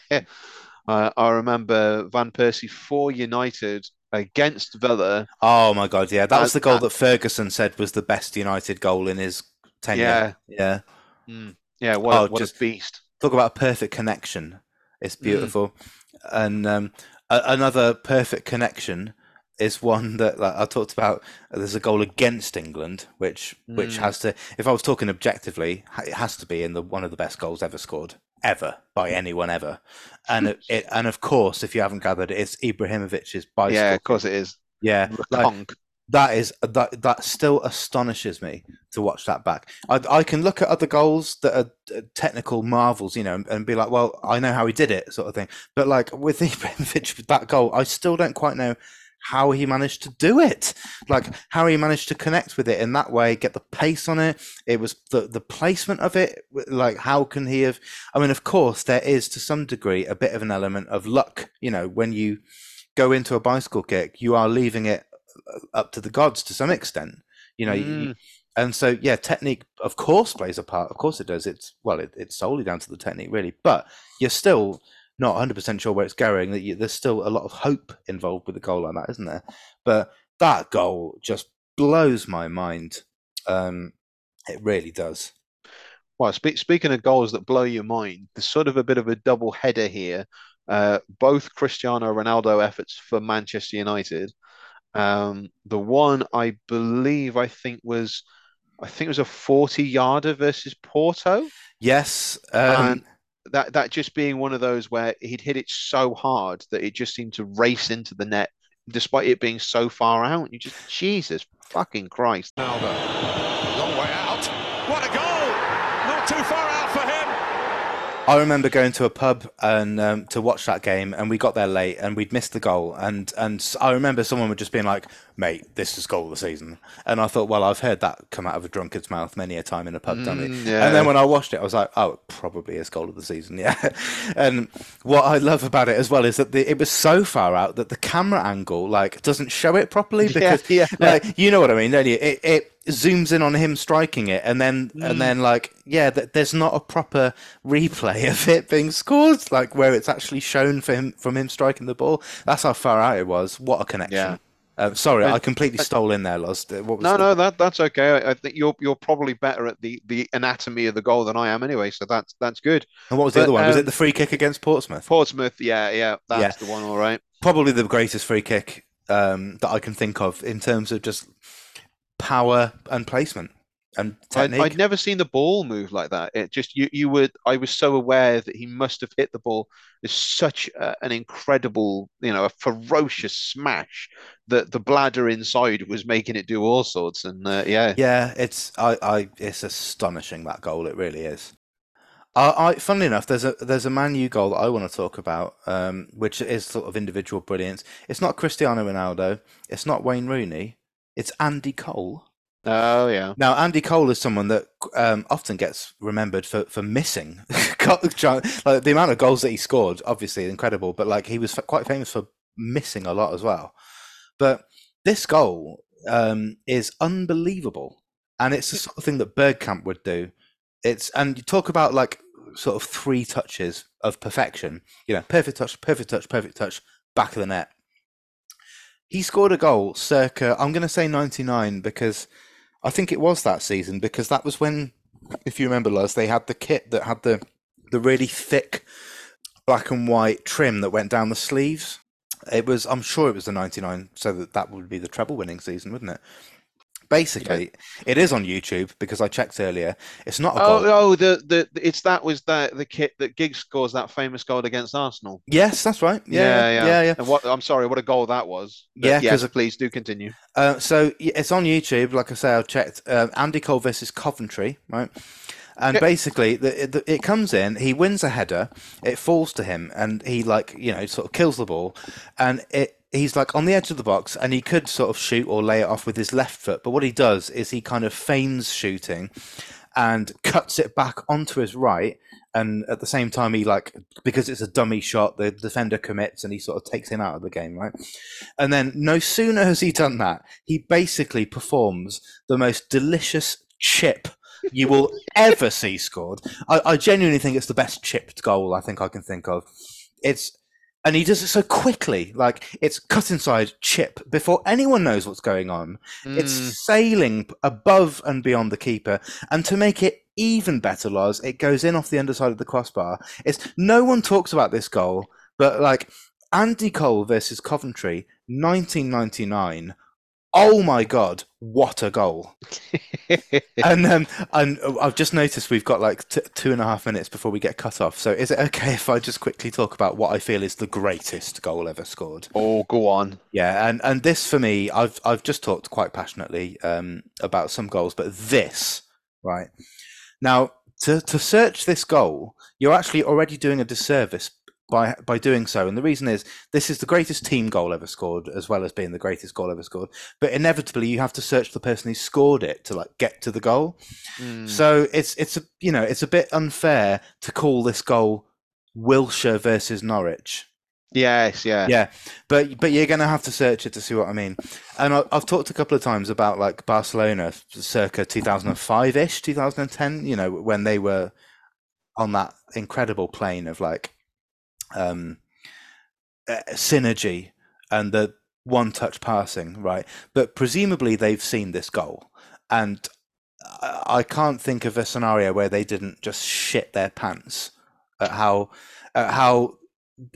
uh, I remember Van Persie for United against Villa. Oh my god, yeah, that was the goal that Ferguson said was the best United goal in his tenure. Yeah. yeah. Mm. Yeah, what, Oh, what just- a beast. Talk about a perfect connection. It's Mm. beautiful. And um, a- another perfect connection is one that like, I talked about. There's a goal against England, which which Mm. has to. If I was talking objectively, it has to be in the one of the best goals ever scored ever by anyone ever. And it, it and of course, if you haven't gathered, it's Ibrahimovic's bicycle. Yeah, of course it is. Yeah, like, that is that that still astonishes me to watch that back. I I can look at other goals that are uh, technical marvels, you know, and, and be like, well, I know how he did it, sort of thing. But like with Ibrahimovic, that goal, I still don't quite know how he managed to do it. Like how he managed to connect with it in that way, get the pace on it. It was the the placement of it. Like how can he have? I mean, of course, there is to some degree a bit of an element of luck. You know, when you go into a bicycle kick, you are leaving it uh, up to the gods to some extent. You know, you- Mm. and so yeah, technique of course plays a part. Of course it does. It's well, it, it's solely down to the technique really, but you're still not 100 percent sure where it's going. That you, there's still a lot of hope involved with a goal like that, isn't there? But that goal just blows my mind. Um, it really does. Well, spe- speaking of goals that blow your mind, there's sort of a bit of a double header here. Uh, both Cristiano Ronaldo efforts for Manchester United. Um, the one I believe I think was, I think it was a 40 yarder versus Porto. Yes. Um, that that just being one of those where he'd hit it so hard that it just seemed to race into the net, despite it being so far out. You just Jesus fucking Christ. Long way out. What a goal! Not too far out for him. I remember going to a pub and um, to watch that game, and we got there late, and we'd missed the goal, and and I remember someone would just being like, "Mate, this is goal of the season," and I thought, well, I've heard that come out of a drunkard's mouth many a time in a pub. Mm, yeah. And then when I watched it, I was like, oh, it probably is goal of the season, yeah. and what I love about it as well is that the, it was so far out that the camera angle like doesn't show it properly Yeah, because yeah. like you know what I mean, don't you? It, it zooms in on him striking it, and then Mm. and then like yeah, th- there's not a proper replay of it being scored, like where it's actually shown for him from him striking the ball. That's how far out it was. What a connection! Yeah. Uh, sorry, I completely stole in there, Loz. What was No, the- no, that that's okay. I, I think you're you're probably better at the, the anatomy of the goal than I am anyway, so that's that's good. And what was the other one? was um, it the free kick against Portsmouth? Portsmouth, yeah, yeah, that's the one, all right. Probably the greatest free kick um, that I can think of in terms of just power and placement and I'd. I'd never seen the ball move like that. It just you you would. I was so aware that he must have hit the ball with such a, an incredible, you know, a ferocious smash that the bladder inside was making it do all sorts. And uh, yeah, Yeah, it's I, I it's astonishing that goal. It really is. I, I funnily enough, there's a there's a Man U goal that I want to talk about, um, which is sort of individual brilliance. It's not Cristiano Ronaldo. It's not Wayne Rooney. It's Andy Cole. oh yeah, Now, Andy Cole is someone that um, often gets remembered for, for missing. like the amount of goals that he scored, obviously incredible, but like he was f- quite famous for missing a lot as well. But this goal um, is unbelievable, and it's the sort of thing that Bergkamp would do. It's and you talk about like sort of three touches of perfection. You know, perfect touch, perfect touch, perfect touch, back of the net. He scored a goal circa, I'm going to say 99 because I think it was that season because that was when, if you remember, Loz, they had the kit that had the the really thick black and white trim that went down the sleeves. It was, I'm sure it was the 99, so that that would be the treble winning season, wouldn't it? Basically, it is on YouTube because I checked earlier. It's not a oh goal. oh the, the it's that was the the kit that Giggs scores that famous goal against Arsenal. Yes, that's right. Yeah, yeah, yeah. yeah. And what I'm sorry, what a goal that was. But Yeah, yes, please do continue. Uh, so it's on YouTube. Like I say, I've checked. Uh, Andy Cole versus Coventry, right? And basically, the, the, it comes in. He wins a header. It falls to him, and he like you know sort of kills the ball, and it. He's like on the edge of the box, and he could sort of shoot or lay it off with his left foot. But what he does is he kind of feigns shooting, and cuts it back onto his right. And at the same time, he like because it's a dummy shot, the defender commits, and he sort of takes him out of the game, right? And then no sooner has he done that, he basically performs the most delicious chip you will ever see scored. I, I genuinely think it's the best chipped goal I think I can think of. It's and he does it so quickly, like it's cut inside chip before anyone knows what's going on. Mm, It's sailing above and beyond the keeper, and to make it even better, Loz, it goes in off the underside of the crossbar. It's no one talks about this goal, but like Andy Cole versus Coventry, 1999. Oh my god, what a goal! and um, and I've just noticed we've got like t- two and a half minutes before we get cut off. So is it okay if I just quickly talk about what I feel is the greatest goal ever scored? oh, go on. Yeah, and and this for me, I've I've just talked quite passionately um, about some goals, but this right now to to search this goal, you're actually already doing a disservice by by doing so, and the reason is this is the greatest team goal ever scored, as well as being the greatest goal ever scored. But inevitably, you have to search the person who scored it to like get to the goal. Mm. So it's it's a you know it's a bit unfair to call this goal Wilshere versus Norwich. Yes, yeah. Yeah, but but you're gonna have to search it to see what I mean. And I, I've talked a couple of times about like Barcelona, circa 2005 ish, 2010. You know when they were on that incredible plane of like um uh, synergy and the one touch passing, right? But presumably they've seen this goal, and I can't think of a scenario where they didn't just shit their pants at how at how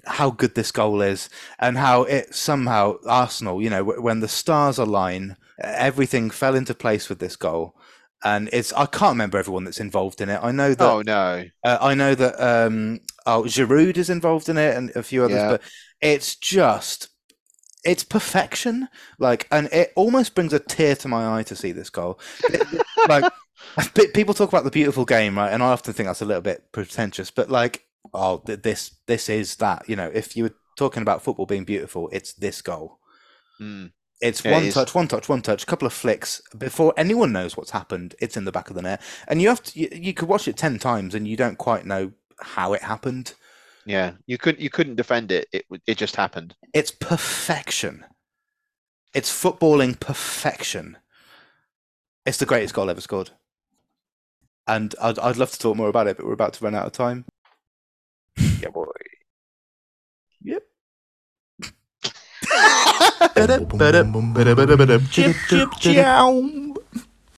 how good this goal is and how it somehow Arsenal, you know, when the stars align, everything fell into place with this goal. And it's I can't remember everyone that's involved in it. I know that Oh no. uh, I know that um, oh, Giroud is involved in it and a few others, Yeah. but it's just it's perfection. Like, and it almost brings a tear to my eye to see this goal. Like, People talk about the beautiful game, right? And I often think that's a little bit pretentious, but like, oh, th- this this is that. You know, if you were talking about football being beautiful, it's this goal. Mm. It's Yeah, one is. touch, one touch, one touch, a couple of flicks before anyone knows what's happened. It's in the back of the net, and you have to. You, you could watch it ten times, and you don't quite know how it happened. Yeah, you couldn't you couldn't defend it. It it just happened. It's perfection. It's footballing perfection. It's the greatest goal ever scored. And I'd, I'd love to talk more about it, but we're about to run out of time. Yeah, boy. Yep. Chip, chip, chow.